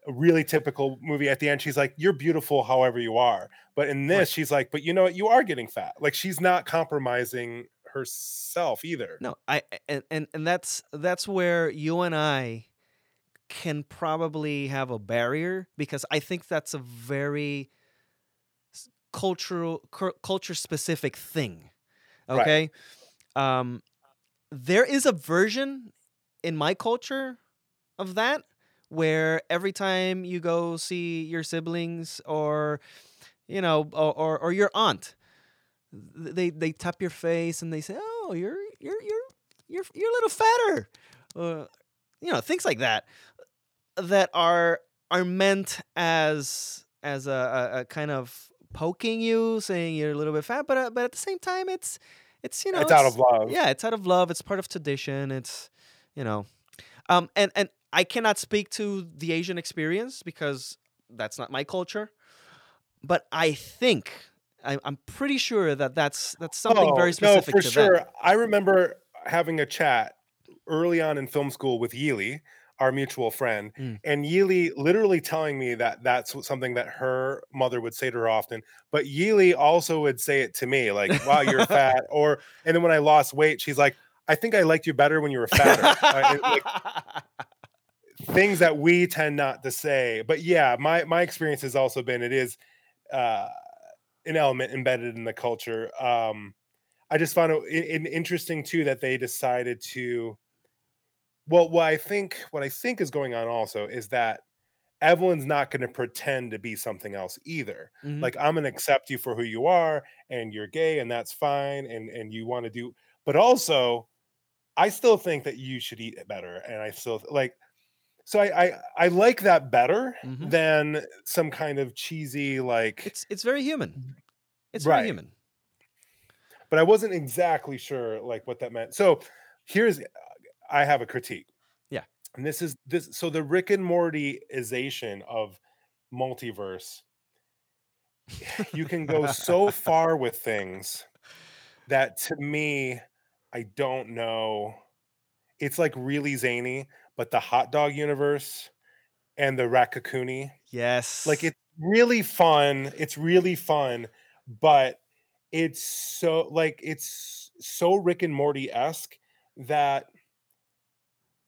Speaker 2: a really typical movie at the end she's like you're beautiful however you are but in this
Speaker 1: Right.
Speaker 2: she's like but you know what you are getting fat like she's not compromising herself either
Speaker 1: No, I and, and and that's that's where you and I can probably have a barrier because I think that's a very cultural culture specific thing.
Speaker 2: Right.
Speaker 1: Okay? Um there is a version in my culture of that where every time you go see your siblings or you know or or, or your aunt they they tap your face and they say, "Oh, you're you're you're you're you're a little fatter," uh, you know, things like that that are are meant as as a, a, a kind of poking you, saying you're a little bit fat, but uh, but at the same time, it's it's you know
Speaker 2: it's out of love
Speaker 1: yeah, it's out of love. It's part of tradition. It's you know, um, and and I cannot speak to the Asian experience because that's not my culture. But I think I, I'm pretty sure that that's that's something
Speaker 2: Oh,
Speaker 1: very specific
Speaker 2: No, for sure.
Speaker 1: them.
Speaker 2: I remember having a chat early on in film school with Yeely, our mutual friend,
Speaker 1: Mm.
Speaker 2: and Yeely literally telling me that that's something that her mother would say to her often. But Yeely also would say it to me, like, "Wow, you're [laughs] fat," or and then when I lost weight, she's like, "I think I liked you better when you were fatter." [laughs] Uh, it- like, things that we tend not to say. But yeah, my my experience has also been it is uh, an element embedded in the culture. Um, I just found it i- in- interesting too that they decided to. Well, what I think what I think is going on also is that Evelyn's not going to pretend to be something else either.
Speaker 1: Mhm.
Speaker 2: Like I'm going to accept you for who you are, and you're gay, and that's fine, and and you want to do. But also, I still think that you should eat better, and I still like. So I I, I like that better
Speaker 1: Mhm.
Speaker 2: than some kind of cheesy like.
Speaker 1: it's it's very human. It's
Speaker 2: Right.
Speaker 1: very human.
Speaker 2: but I wasn't exactly sure like what that meant. So here's I have a critique.
Speaker 1: Yeah.
Speaker 2: And this is this so the Rick and Mortyization of multiverse. [sighs] You can go so [laughs] far with things that to me I don't know. It's like really zany, but the hot dog universe and the Raccacoonie
Speaker 1: Yes.
Speaker 2: like it's really fun it's really fun but it's so like it's so rick and morty esque that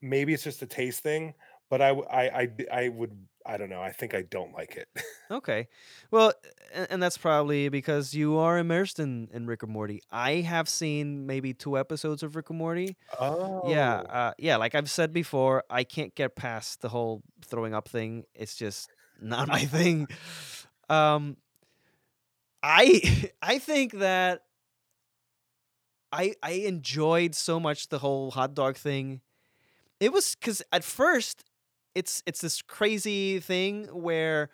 Speaker 2: maybe it's just a taste thing but I I I would i don't know i think i don't like it [laughs]
Speaker 1: Okay. Well, and, that's probably because you are immersed in, in Rick and Morty. I have seen maybe two episodes of Rick and Morty.
Speaker 2: oh
Speaker 1: Yeah, uh, yeah. Like I've said before, I can't get past the whole throwing up thing. It's just not my thing. [laughs] Um, I [laughs] I think that I I enjoyed so much the whole hot dog thing. It was because at first it's it's this crazy thing where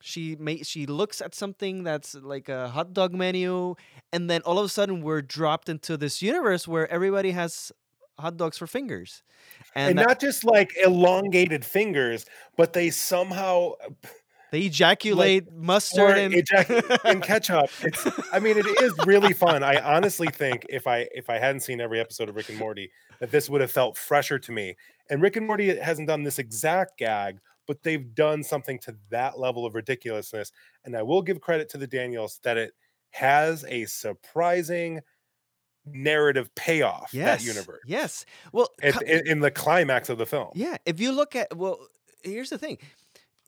Speaker 1: she may she looks at something that's like a hot dog menu and then all of a sudden we're dropped into this universe where everybody has hot dogs for fingers.
Speaker 2: And,
Speaker 1: and, that-
Speaker 2: not just like elongated fingers but they somehow uh,
Speaker 1: they ejaculate mustard and
Speaker 2: ejac- and ketchup. It's i mean it is really [laughs] fun. I honestly think if i if i hadn't seen every episode of rick and morty that this would have felt fresher to me and rick and morty hasn't done this exact gag but they've done something to that level of ridiculousness and i will give credit to the daniels that it has a surprising narrative payoff
Speaker 1: yes
Speaker 2: that universe
Speaker 1: yes well co-
Speaker 2: in, in the climax of the film
Speaker 1: yeah if you look at well here's the thing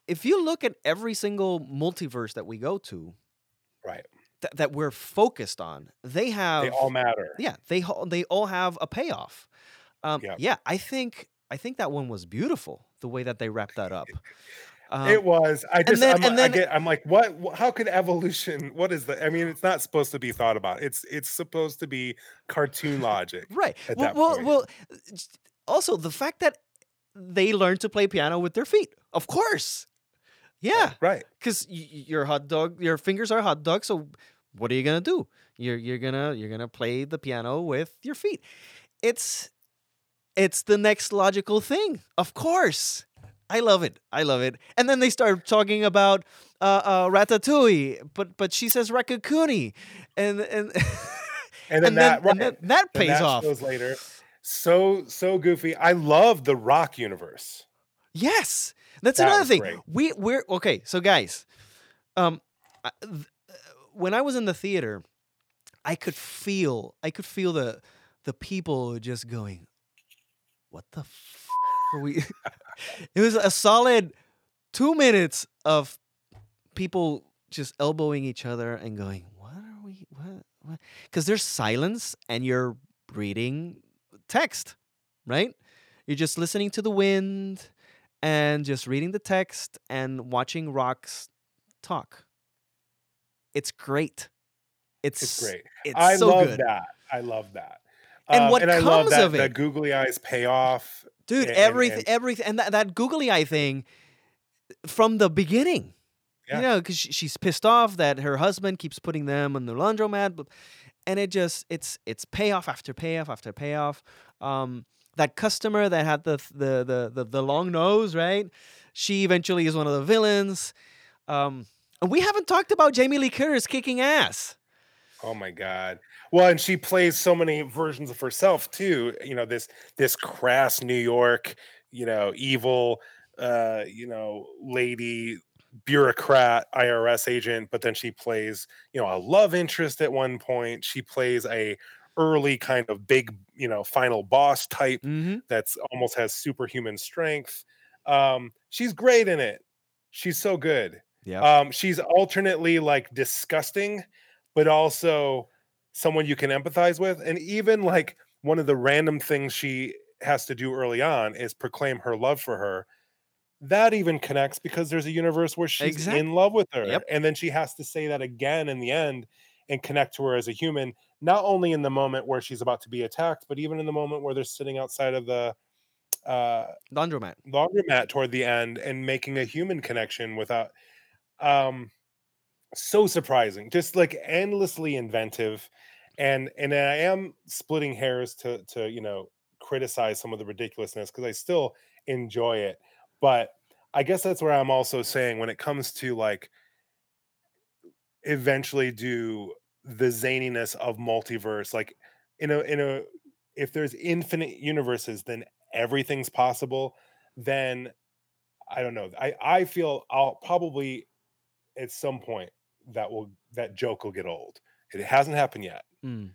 Speaker 1: if you look at every single multiverse that we go to,
Speaker 2: right.
Speaker 1: th- that we're focused on, they have
Speaker 2: They all matter.
Speaker 1: yeah, they they all have a payoff. Um,
Speaker 2: Yeah.
Speaker 1: yeah, I think I think that one was beautiful the way that they wrapped that up. [laughs] Um,
Speaker 2: it was. I just.
Speaker 1: then-
Speaker 2: I'm,
Speaker 1: then-
Speaker 2: I get, I'm like, what? How could evolution? What is the? I mean, it's not supposed to be thought about. It's it's supposed to be cartoon logic. [laughs]
Speaker 1: right. Well, well, well, also the fact that they learned to play piano with their feet, of course. Yeah,
Speaker 2: Right.
Speaker 1: because y- your hot dog, your fingers are hot dogs. So what are you gonna do? You're you're gonna you're gonna play the piano with your feet. It's it's the next logical thing. Of course, I love it. I love it. And then they start talking about uh, uh, ratatouille, but but she says ratatouille, and and [laughs]
Speaker 2: And then
Speaker 1: and
Speaker 2: that
Speaker 1: then, and then that pays
Speaker 2: that
Speaker 1: off.
Speaker 2: shows later. So so goofy. I love the Rock universe.
Speaker 1: Yes, that's
Speaker 2: That
Speaker 1: another thing.
Speaker 2: great.
Speaker 1: We we're okay. So guys, um, th- when I was in the theater, I could feel I could feel the the people just going, "What the f- are we?" [laughs] it was a solid two minutes of people just elbowing each other and going, "What are we? What? What?" Because there's silence and you're reading text, right? You're just listening to the wind and just reading the text and watching rocks talk. It's great. It's,
Speaker 2: It's great.
Speaker 1: It's
Speaker 2: I
Speaker 1: so
Speaker 2: love
Speaker 1: good.
Speaker 2: that. I love that.
Speaker 1: And what
Speaker 2: and I
Speaker 1: comes
Speaker 2: that,
Speaker 1: of
Speaker 2: that
Speaker 1: it-
Speaker 2: googly eyes payoff.
Speaker 1: Dude,
Speaker 2: and-
Speaker 1: everything,
Speaker 2: and-
Speaker 1: everything, and that, that googly eye thing from the beginning.
Speaker 2: Yeah.
Speaker 1: You know, because she, she's pissed off that her husband keeps putting them on the laundromat, but and it just it's it's payoff after payoff after payoff. Um, that customer that had the the the the, the long nose, right? She eventually is one of the villains. Um, and we haven't talked about Jamie Lee Curtis kicking ass.
Speaker 2: Oh my god. Well, and she plays so many versions of herself too. You know, this this crass New York, you know, evil uh, you know, lady bureaucrat IRS agent, but then she plays, you know, a love interest at one point. She plays a early kind of big, you know, final boss type
Speaker 1: Mm-hmm.
Speaker 2: that's almost has superhuman strength. Um, she's great in it. She's so good.
Speaker 1: Yeah.
Speaker 2: Um, she's alternately like disgusting, but also someone you can empathize with. And even like one of the random things she has to do early on is proclaim her love for her. That even connects because there's a universe where she's
Speaker 1: Exact-
Speaker 2: in love with her.
Speaker 1: Yep.
Speaker 2: And then she has to say that again in the end and connect to her as a human, not only in the moment where she's about to be attacked, but even in the moment where they're sitting outside of the uh
Speaker 1: Laundromat.
Speaker 2: laundromat toward the end and making a human connection without um so surprising just like endlessly inventive and and i am splitting hairs to to you know criticize some of the ridiculousness because i still enjoy it but i guess that's where i'm also saying when it comes to like eventually do the zaniness of multiverse like in a in a if there's infinite universes then everything's possible then i don't know i i feel i'll probably at some point that will that joke will get old it hasn't happened yet
Speaker 1: Mm.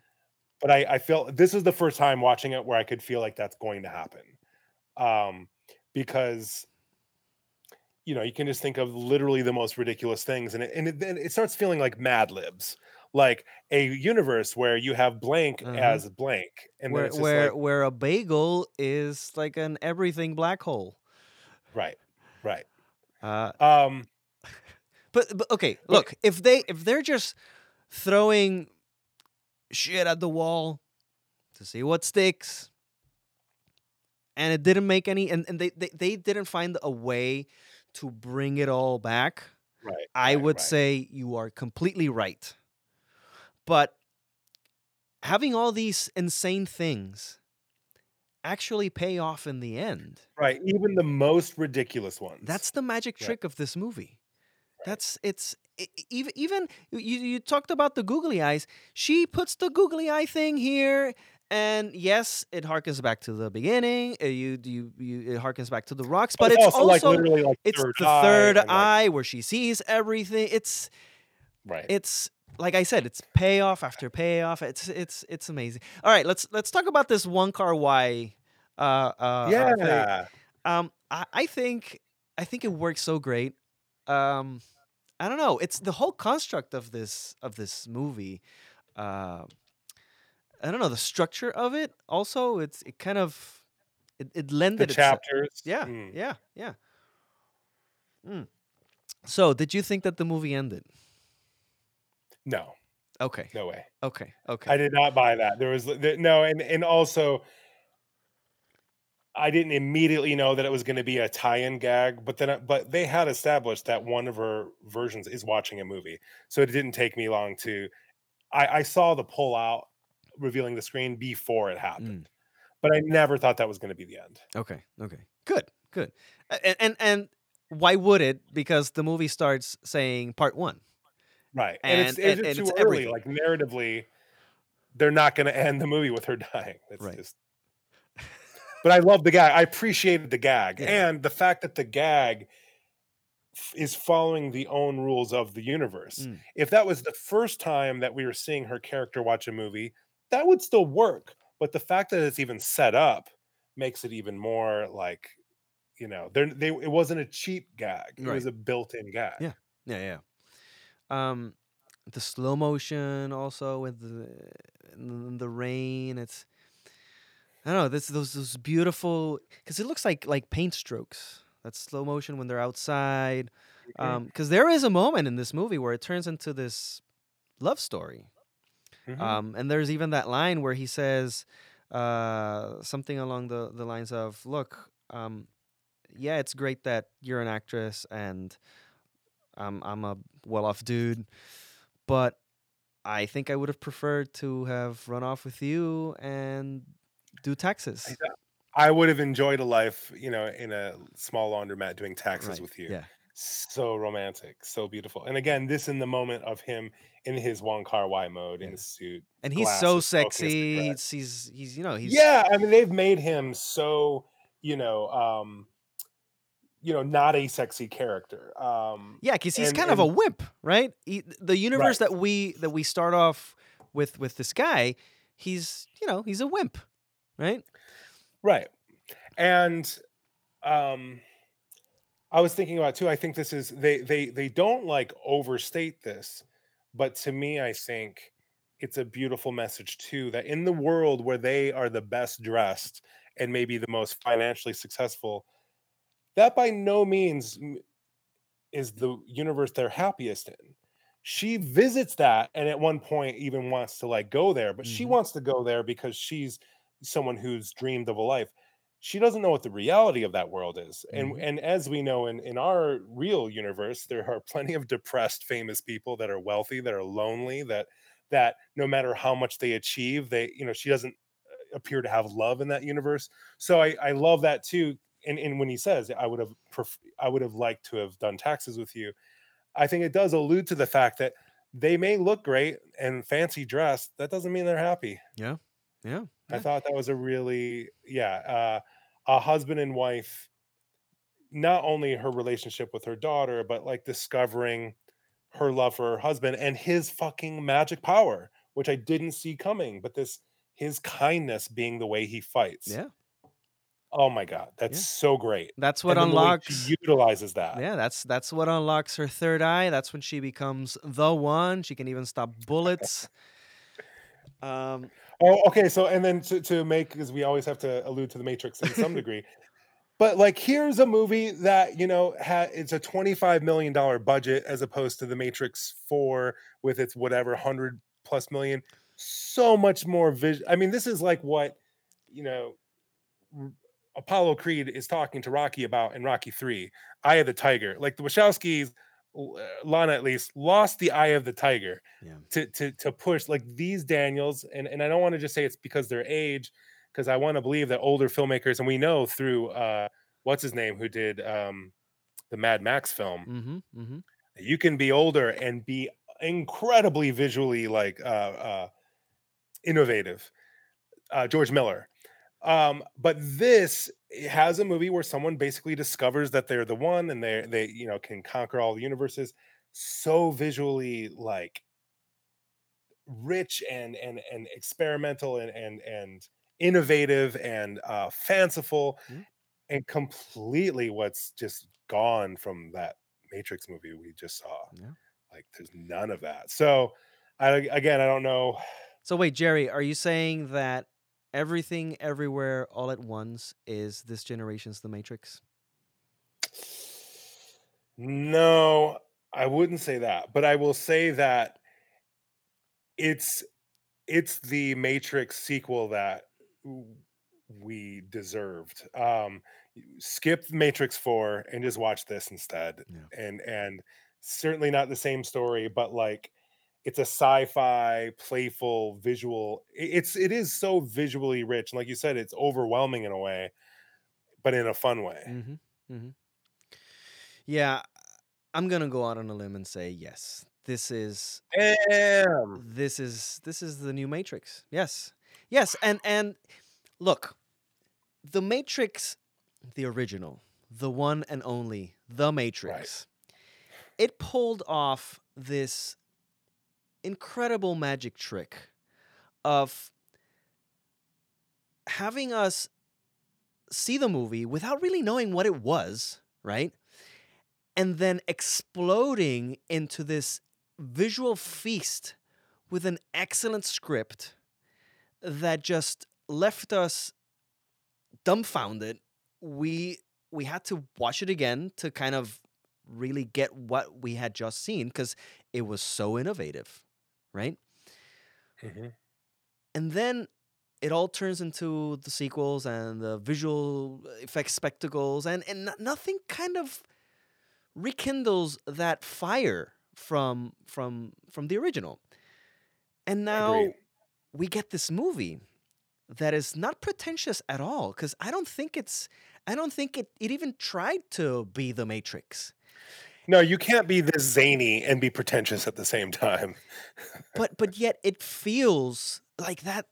Speaker 2: but i i feel this is the first time watching it where i could feel like that's going to happen um because you know you can just think of literally the most ridiculous things and it, and it, then it starts feeling like mad libs like a universe where you have blank
Speaker 1: Uh-huh.
Speaker 2: as blank and
Speaker 1: where where
Speaker 2: like,
Speaker 1: where a bagel is like an everything black hole.
Speaker 2: right right
Speaker 1: Uh,
Speaker 2: um
Speaker 1: but, but okay, look if they if they're just throwing shit at the wall to see what sticks, and it didn't make any, and, and they, they they didn't find a way to bring it all back.
Speaker 2: right
Speaker 1: I
Speaker 2: right,
Speaker 1: would
Speaker 2: right.
Speaker 1: say you are completely right. But having all these insane things actually pay off in the end.
Speaker 2: right even the most ridiculous ones
Speaker 1: That's the magic
Speaker 2: Yeah.
Speaker 1: trick of this movie. That's it's even even you you talked about the googly eyes. She puts the googly eye thing here, and yes, it harkens back to the beginning. uh, You you, you it harkens back to the rocks, but, it's also,
Speaker 2: like literally like
Speaker 1: it's
Speaker 2: third
Speaker 1: the third
Speaker 2: and, like-
Speaker 1: eye where she sees everything. It's
Speaker 2: right
Speaker 1: it's like I said, it's payoff after payoff. It's it's it's amazing. All right, let's let's talk about this one car Y. Uh, uh, uh,
Speaker 2: yeah
Speaker 1: Um, I, I think I think it works so great. Um, I don't know. It's the whole construct of this of this movie. Uh, I don't know the structure of it. Also, it's it kind of it, it
Speaker 2: The
Speaker 1: lended itself.
Speaker 2: chapters.
Speaker 1: Yeah,
Speaker 2: Mm.
Speaker 1: yeah, yeah. Mm. So, did you think that the movie ended?
Speaker 2: No,
Speaker 1: Okay,
Speaker 2: no way.
Speaker 1: okay, Okay.
Speaker 2: I did not buy that. There was there, no, and and also I didn't immediately know that it was going to be a tie-in gag, but then but they had established that one of her versions is watching a movie, so it didn't take me long to. I, I saw the pull out revealing the screen before it happened,
Speaker 1: Mm.
Speaker 2: but I never thought that was going to be the end.
Speaker 1: Okay, okay. Good, good. And, and and why would it? Because the movie starts saying part one.
Speaker 2: Right, and, it's,
Speaker 1: And-
Speaker 2: it's
Speaker 1: and-
Speaker 2: just
Speaker 1: and
Speaker 2: too
Speaker 1: it's
Speaker 2: early.
Speaker 1: everything.
Speaker 2: Like narratively, they're not going to end the movie with her [laughs] dying. That's
Speaker 1: Right.
Speaker 2: just. But I love the gag. I appreciated the gag
Speaker 1: Yeah.
Speaker 2: and the fact that the gag f- is following the own rules of the universe.
Speaker 1: Mm.
Speaker 2: If that was the first time that we were seeing her character watch a movie, that would still work. But the fact that it's even set up makes it even more like, you know, there they it wasn't a cheap gag. It was a built-in gag.
Speaker 1: Yeah. Yeah, yeah. Um, the slow motion also with the the rain. It's I don't know. This those those beautiful because it looks like like paint strokes. That's slow motion when they're outside.
Speaker 2: Mhm.
Speaker 1: Um, because there is a moment in this movie where it turns into this love story.
Speaker 2: Mhm.
Speaker 1: Um, and there's even that line where he says uh, something along the, the lines of, "Look, um, yeah, it's great that you're an actress and I'm I'm a well-off dude, but I think I would have preferred to have run off with you and do taxes."
Speaker 2: I would have enjoyed a life, you know, in a small laundromat doing taxes
Speaker 1: Right,
Speaker 2: with you.
Speaker 1: Yeah.
Speaker 2: So romantic, so beautiful. And again, this in the moment of him in his Wong Kar Wai mode in his suit.
Speaker 1: And he's so
Speaker 2: glasses, a
Speaker 1: sexy. He's, he's he's you know he's
Speaker 2: yeah, I mean they've made him so, you know, um, you know, not a sexy character. Um
Speaker 1: Yeah, because he's
Speaker 2: And-
Speaker 1: kind of a wimp, right? He, the universe
Speaker 2: Right.
Speaker 1: that we that we start off with with this guy, he's you know he's a wimp, right?
Speaker 2: Right. And um I was thinking about too, I think this is they they they don't like overstate this, but to me I think it's a beautiful message too that in the world where they are the best dressed and maybe the most financially successful, that by no means is the universe they're happiest in. She visits that and at one point even wants to like go there, but she
Speaker 1: Mhm.
Speaker 2: wants to go there because she's someone who's dreamed of a life. She doesn't know what the reality of that world is. And
Speaker 1: Mhm.
Speaker 2: and as we know in in our real universe, there are [laughs] plenty of depressed famous people that are wealthy, that are lonely, that that no matter how much they achieve, they you know, she doesn't uh, appear to have love in that universe. So I I love that too. And and when he says I would have pref- I would have liked to have done taxes with you, I think it does allude to the fact that they may look great and fancy dressed. That doesn't mean they're happy.
Speaker 1: Yeah. Yeah, I
Speaker 2: thought that was a really yeah, uh, a husband and wife. Not only her relationship with her daughter, but like discovering her love for her husband and his fucking magic power, which I didn't see coming. But this his kindness being the way he fights.
Speaker 1: yeah.
Speaker 2: Oh my god, that's
Speaker 1: Yeah.
Speaker 2: so great.
Speaker 1: That's what
Speaker 2: And then the way
Speaker 1: unlocks.
Speaker 2: utilizes that.
Speaker 1: Yeah, that's that's what unlocks her third eye. That's when she becomes the one. She can even stop [laughs] bullets. Um,
Speaker 2: Oh, okay. So, and then to, to make, because we always have to allude to the Matrix in some [laughs] degree, but like here's a movie that you know ha- it's a twenty five million dollar budget as opposed to the Matrix Four with its whatever hundred plus million. So much more vision. I mean, this is like what you know. R- Apollo Creed is talking to Rocky about in Rocky Three, Eye of the Tiger. Like the Wachowskis, Lana at least lost the Eye of the Tiger
Speaker 1: yeah.
Speaker 2: to to to push like these Daniels, and and I don't want to just say it's because their age, because I want to believe that older filmmakers, and we know through uh what's his name who did um the Mad Max film,
Speaker 1: Mm-hmm. Mm-hmm.
Speaker 2: you can be older and be incredibly visually like uh uh innovative. Uh George Miller. Um, but this has a movie where someone basically discovers that they're the one and they they you know can conquer all the universes so visually like rich and and and experimental and and and innovative and uh fanciful
Speaker 1: Mm.
Speaker 2: and completely what's just gone from that Matrix movie we just saw.
Speaker 1: Yeah.
Speaker 2: Like, there's none of that. So, I again, I don't know.
Speaker 1: So wait, Jerry, are you saying that everything everywhere all at once is this generation's The Matrix?
Speaker 2: No, I wouldn't say that, but I will say that it's it's the Matrix sequel that we deserved. Um, skip Matrix Four and just watch this instead,
Speaker 1: Yeah.
Speaker 2: and and certainly not the same story, but like it's a sci-fi, playful, visual. It's it is so visually rich, and like you said, it's overwhelming in a way, but in a fun way.
Speaker 1: Mm-hmm. Mm-hmm. Yeah, I'm gonna go out on a limb and say yes. This is
Speaker 2: Damn.
Speaker 1: this is this is the new Matrix. Yes, yes, and and look, the Matrix, the original, the one and only, the Matrix. It pulled off this incredible magic trick of having us see the movie without really knowing what it was, right? And then exploding into this visual feast with an excellent script that just left us dumbfounded. We we had to watch it again to kind of really get what we had just seen because it was so innovative, right?
Speaker 2: Mhm.
Speaker 1: and then it all turns into the sequels and the visual effects spectacles and and nothing kind of rekindles that fire from from from the original and now
Speaker 2: Agreed.
Speaker 1: we get this movie that is not pretentious at all because i don't think it's i don't think it, it even tried to be the matrix
Speaker 2: No, you can't be this zany and be pretentious at the same time. [laughs]
Speaker 1: but but yet it feels like that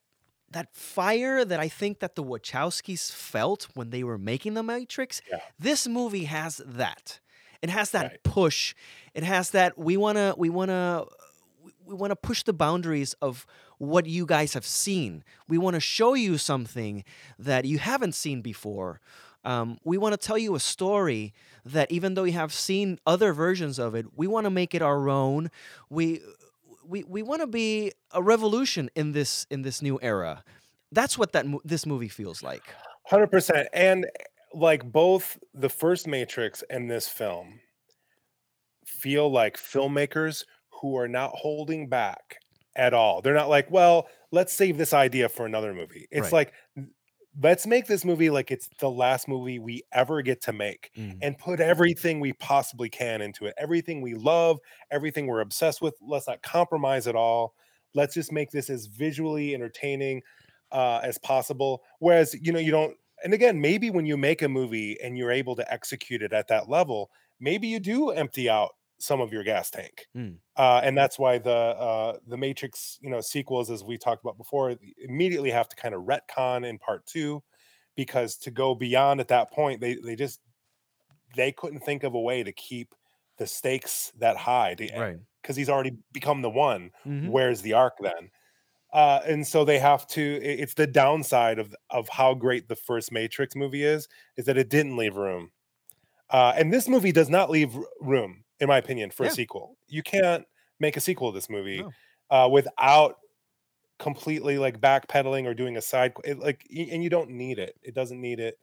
Speaker 1: that fire that I think that the Wachowskis felt when they were making the Matrix.
Speaker 2: Yeah.
Speaker 1: This movie has that. It has that
Speaker 2: Right.
Speaker 1: push. It has that we wanna we wanna we- we want to push the boundaries of what you guys have seen. We want to show you something that you haven't seen before. Um, we want to tell you a story that even though you have seen other versions of it, we want to make it our own. We we, we want to be a revolution in this in this new era. That's what that mo- this movie feels like.
Speaker 2: 100%. And like both the first Matrix and this film feel like filmmakers who are not holding back at all. They're not like, well, let's save this idea for another movie. It's
Speaker 1: Right.
Speaker 2: like, "N- let's make this movie like it's the last movie we ever get to make and put everything we possibly can into it. Everything we love, everything we're obsessed with. Let's not compromise at all. Let's just make this as visually entertaining uh, as possible. Whereas, you know, you don't, and again, maybe when you make a movie and you're able to execute it at that level, maybe you do empty out some of your gas tank.
Speaker 1: Mm.
Speaker 2: Uh, and that's why the uh, the Matrix, you know, sequels, as we talked about before, immediately have to kind of retcon in part two, because to go beyond at that point, they they just they couldn't think of a way to keep the stakes that high
Speaker 1: Right.
Speaker 2: because he's already become the one.
Speaker 1: Mhm.
Speaker 2: Where's the arc then? Uh, and so they have to. It's the downside of of how great the first Matrix movie is, is that it didn't leave room. Uh, and this movie does not leave room, in my opinion, for
Speaker 1: Yeah.
Speaker 2: a sequel. You can't make a sequel to this movie
Speaker 1: No.
Speaker 2: uh, without completely like backpedaling or doing a side it, like and you don't need it it doesn't need it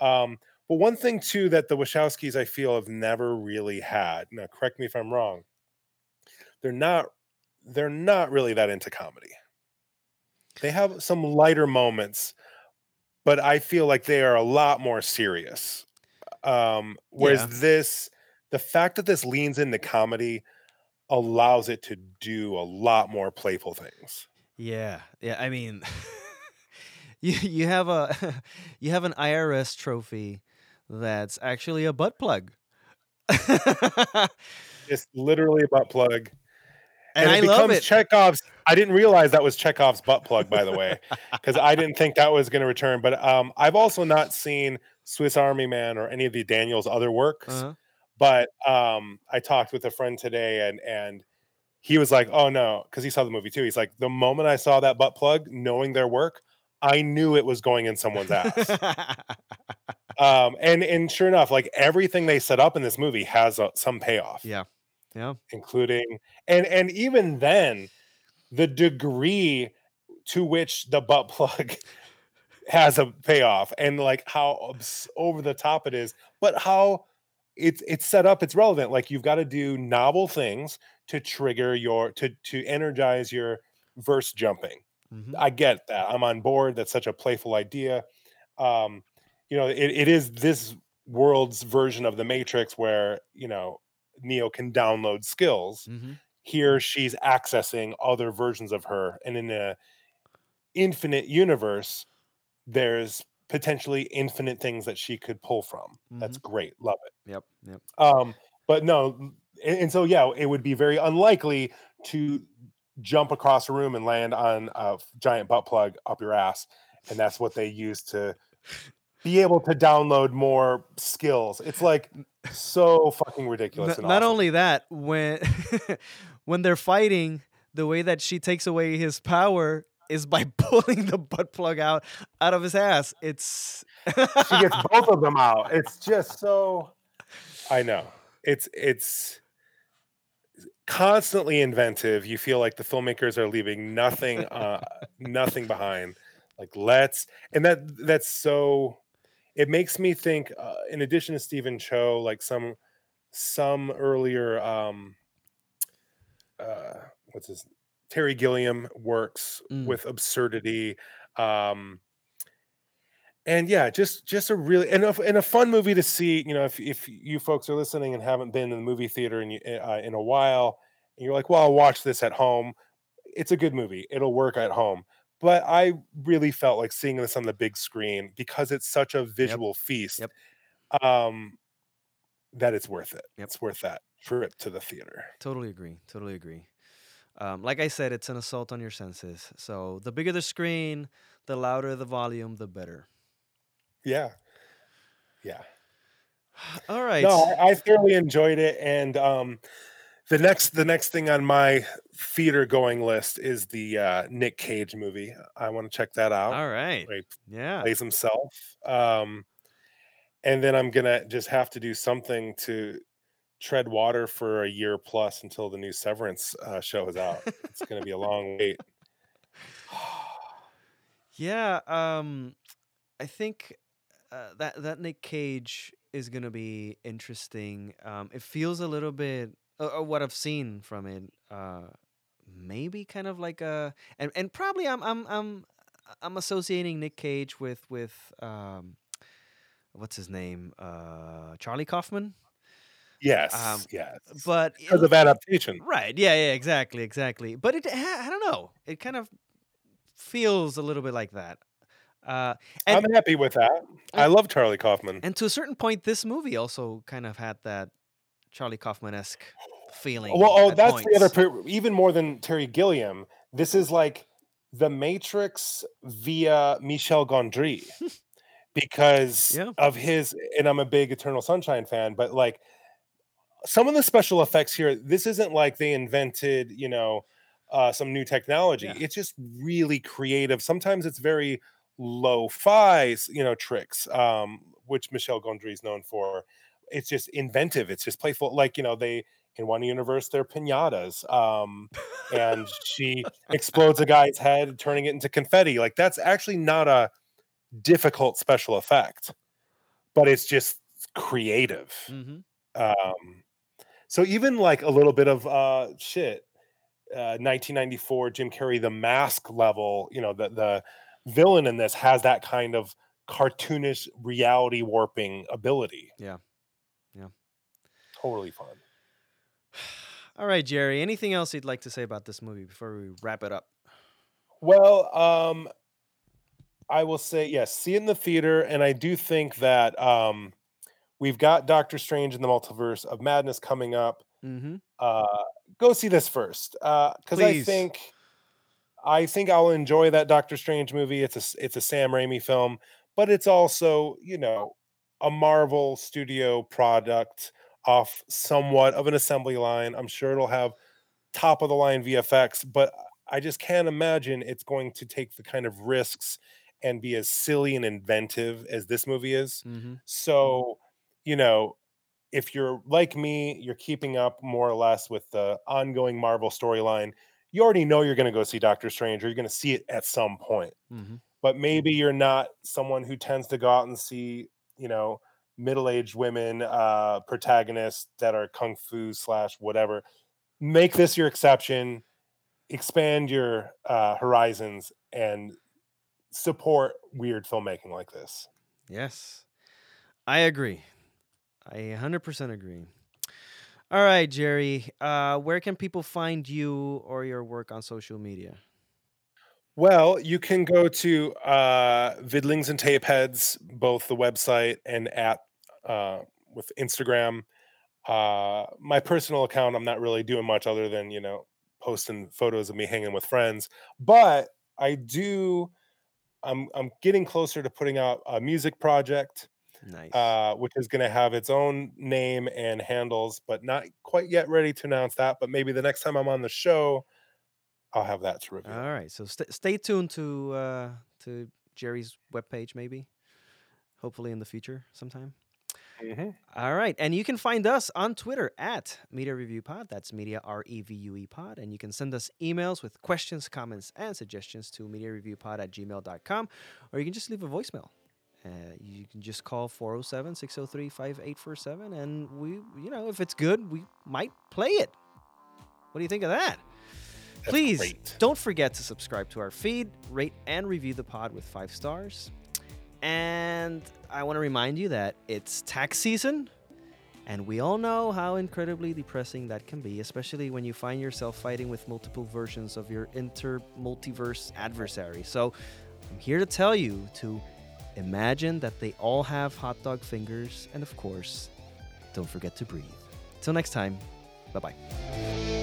Speaker 2: um but one thing too that the wachowskis i feel have never really had now correct me if i'm wrong they're not they're not really that into comedy they have some lighter moments but i feel like they are a lot more serious um whereas
Speaker 1: Yeah.
Speaker 2: this the fact that this leans into comedy allows it to do a lot more playful things
Speaker 1: Yeah, yeah. I mean, [laughs] you you have a [laughs] you have an IRS trophy that's actually a butt plug, and, [laughs]
Speaker 2: It's literally a butt plug.
Speaker 1: And I
Speaker 2: it
Speaker 1: love
Speaker 2: becomes
Speaker 1: it.
Speaker 2: Chekhov's. I didn't realize that was Chekhov's butt plug, by the way, because I didn't think that was going to return. But um, I've also not seen Swiss Army Man or any of the Daniels' other works.
Speaker 1: Uh-huh.
Speaker 2: But um, I talked with a friend today, and and he was like, "Oh no," because he saw the movie too. He's like, "The moment I saw that butt plug, knowing their work, I knew it was going in someone's ass." [laughs] um, and and sure enough, like everything they set up in this movie has a, some payoff.
Speaker 1: Yeah. Yeah.
Speaker 2: including and and even then, the degree to which the butt plug [laughs] has a payoff and like how over the top it is, but how it's it's set up, it's relevant. Like you've got to do novel things to trigger your to to energize your verse jumping.
Speaker 1: Mhm.
Speaker 2: I get that. I'm on board. That's such a playful idea. Um, you know, it, it is this world's version of the Matrix where, you know, Neo can download skills.
Speaker 1: Mhm.
Speaker 2: Here she's accessing other versions of her. And in a infinite universe, there's potentially infinite things that she could pull from. That's great. Love it.
Speaker 1: Yep. Yep.
Speaker 2: Um, but no, and, and so yeah, it would be very unlikely to jump across a room and land on a giant butt plug up your ass, and that's what they use to be able to download more skills. It's like so fucking ridiculous.
Speaker 1: N- not
Speaker 2: awesome.
Speaker 1: only that, when [laughs] when they're fighting, the way that she takes away his power is by [laughs] pulling the butt plug out out of his ass. It's
Speaker 2: she gets [laughs] both of them out. It's just so. I know it's it's constantly inventive. You feel like the filmmakers are leaving nothing uh nothing behind. Like let's and that that's so. It makes me think. Uh, in addition to Stephen Chow, like some some earlier um uh what's his Terry Gilliam works
Speaker 1: Mm.
Speaker 2: with absurdity. Um and yeah, just just a really and a, and a fun movie to see. You know, if if you folks are listening and haven't been in the movie theater in uh, in a while, and you're like, well, I'll watch this at home. It's a good movie. It'll work at home. But I really felt like seeing this on the big screen because it's such a visual feast.
Speaker 1: Yep.
Speaker 2: Um, that it's worth it.
Speaker 1: Yep.
Speaker 2: It's worth that trip to the theater.
Speaker 1: totally agree. Totally agree. Um, like I said, it's an assault on your senses. So the bigger the screen, the louder the volume, the better.
Speaker 2: Yeah. Yeah. [sighs]
Speaker 1: All right.
Speaker 2: No, I, I thoroughly enjoyed it, and um, the next the next thing on my theater going list is the uh, Nick Cage movie. I want to check that out.
Speaker 1: All right. Yeah.
Speaker 2: plays himself, um, and then I'm gonna just have to do something to tread water for a year plus until the new Severance uh, show is out. it's gonna be a [laughs] long wait.
Speaker 1: Yeah, um, I think uh, that that Nick Cage is gonna be interesting. Um, it feels a little bit, or what I've seen from it, uh, maybe kind of like a, and and probably I'm I'm I'm I'm associating Nick Cage with with um, what's his name, uh, Charlie Kaufman,
Speaker 2: yes,
Speaker 1: Um,
Speaker 2: yes,
Speaker 1: but it
Speaker 2: because of adaptation.
Speaker 1: Right. Yeah. Yeah. Exactly. Exactly. But it, I don't know. It kind of feels a little bit like that. Uh, and
Speaker 2: I'm happy with that. I love Charlie Kaufman.
Speaker 1: and to a certain point, this movie also kind of had that Charlie Kaufman esque feeling.
Speaker 2: Well, oh,
Speaker 1: at
Speaker 2: that's the other, even more than Terry Gilliam, this is like the Matrix via Michel Gondry, [laughs] because
Speaker 1: Yeah.
Speaker 2: of his. And I'm a big Eternal Sunshine fan, but like some of the special effects here, this isn't like they invented, you know, uh, some new technology.
Speaker 1: Yeah.
Speaker 2: It's just really creative. Sometimes it's very low-fi, you know, tricks, um, which Michel Gondry is known for. It's just inventive. It's just playful. Like you know, they in one universe they're pinatas, um, and she explodes a guy's head, turning it into confetti. Like that's actually not a difficult special effect, but it's just creative.
Speaker 1: Mhm.
Speaker 2: Um, so even like a little bit of uh shit, uh 1994 Jim Carrey the mask level, you know, the the villain in this has that kind of cartoonish reality warping ability.
Speaker 1: Yeah. Yeah.
Speaker 2: Totally fun. [sighs]
Speaker 1: All right, Jerry. Anything else you'd like to say about this movie before we wrap it up?
Speaker 2: Well, um I will say yes, see it in the theater and I do think that um we've got Doctor Strange in the Multiverse of Madness coming up.
Speaker 1: Mm-hmm.
Speaker 2: uh go see this first uh because i think i think i'll enjoy that doctor strange movie it's a it's a sam raimi film but it's also you know a marvel studio product off somewhat of an assembly line i'm sure it'll have top of the line vfx but i just can't imagine it's going to take the kind of risks and be as silly and inventive as this movie is.
Speaker 1: Mm-hmm.
Speaker 2: So, you know, if you're like me, you're keeping up more or less with the ongoing Marvel storyline. You already know you're going to go see Doctor Strange, or you're going to see it at some point.
Speaker 1: Mm-hmm.
Speaker 2: But maybe you're not someone who tends to go out and see, you know, middle-aged women uh, protagonists that are kung fu slash whatever. Make this your exception. Expand your uh, horizons and support weird filmmaking like this.
Speaker 1: Yes, I agree. I 100% agree. All right, Jerry. Uh, where can people find you or your work on social media?
Speaker 2: Well, you can go to uh, Vidlings and Tapeheads, both the website and at uh, with Instagram. Uh, my personal account, I'm not really doing much other than you know posting photos of me hanging with friends, but I do. I'm I'm getting closer to putting out a music project
Speaker 1: Nice.
Speaker 2: uh, which is going to have its own name and handles, but not quite yet ready to announce that. But maybe the next time I'm on the show, I'll have that to reveal.
Speaker 1: All right. So st- stay tuned to uh, to Jerry's webpage, maybe. Hopefully in the future sometime.
Speaker 2: Mhm.
Speaker 1: All right. And you can find us on Twitter at Media Revue Pod. That's Media R E V U E Pod. And you can send us emails with questions, comments, and suggestions to MediaRevuePod at gmail.com. Or you can just leave a voicemail. Uh, you can just call 407 603 5847. And we, you know, if it's good, we might play it. What do you think of that?
Speaker 2: That's
Speaker 1: Please
Speaker 2: great.
Speaker 1: don't forget to subscribe to our feed, rate and review the pod with five stars. And I want to remind you that it's tax season, and we all know how incredibly depressing that can be, especially when you find yourself fighting with multiple versions of your inter multiverse adversary. So I'm here to tell you to imagine that they all have hot dog fingers, and of course, don't forget to breathe. Till next time, bye bye.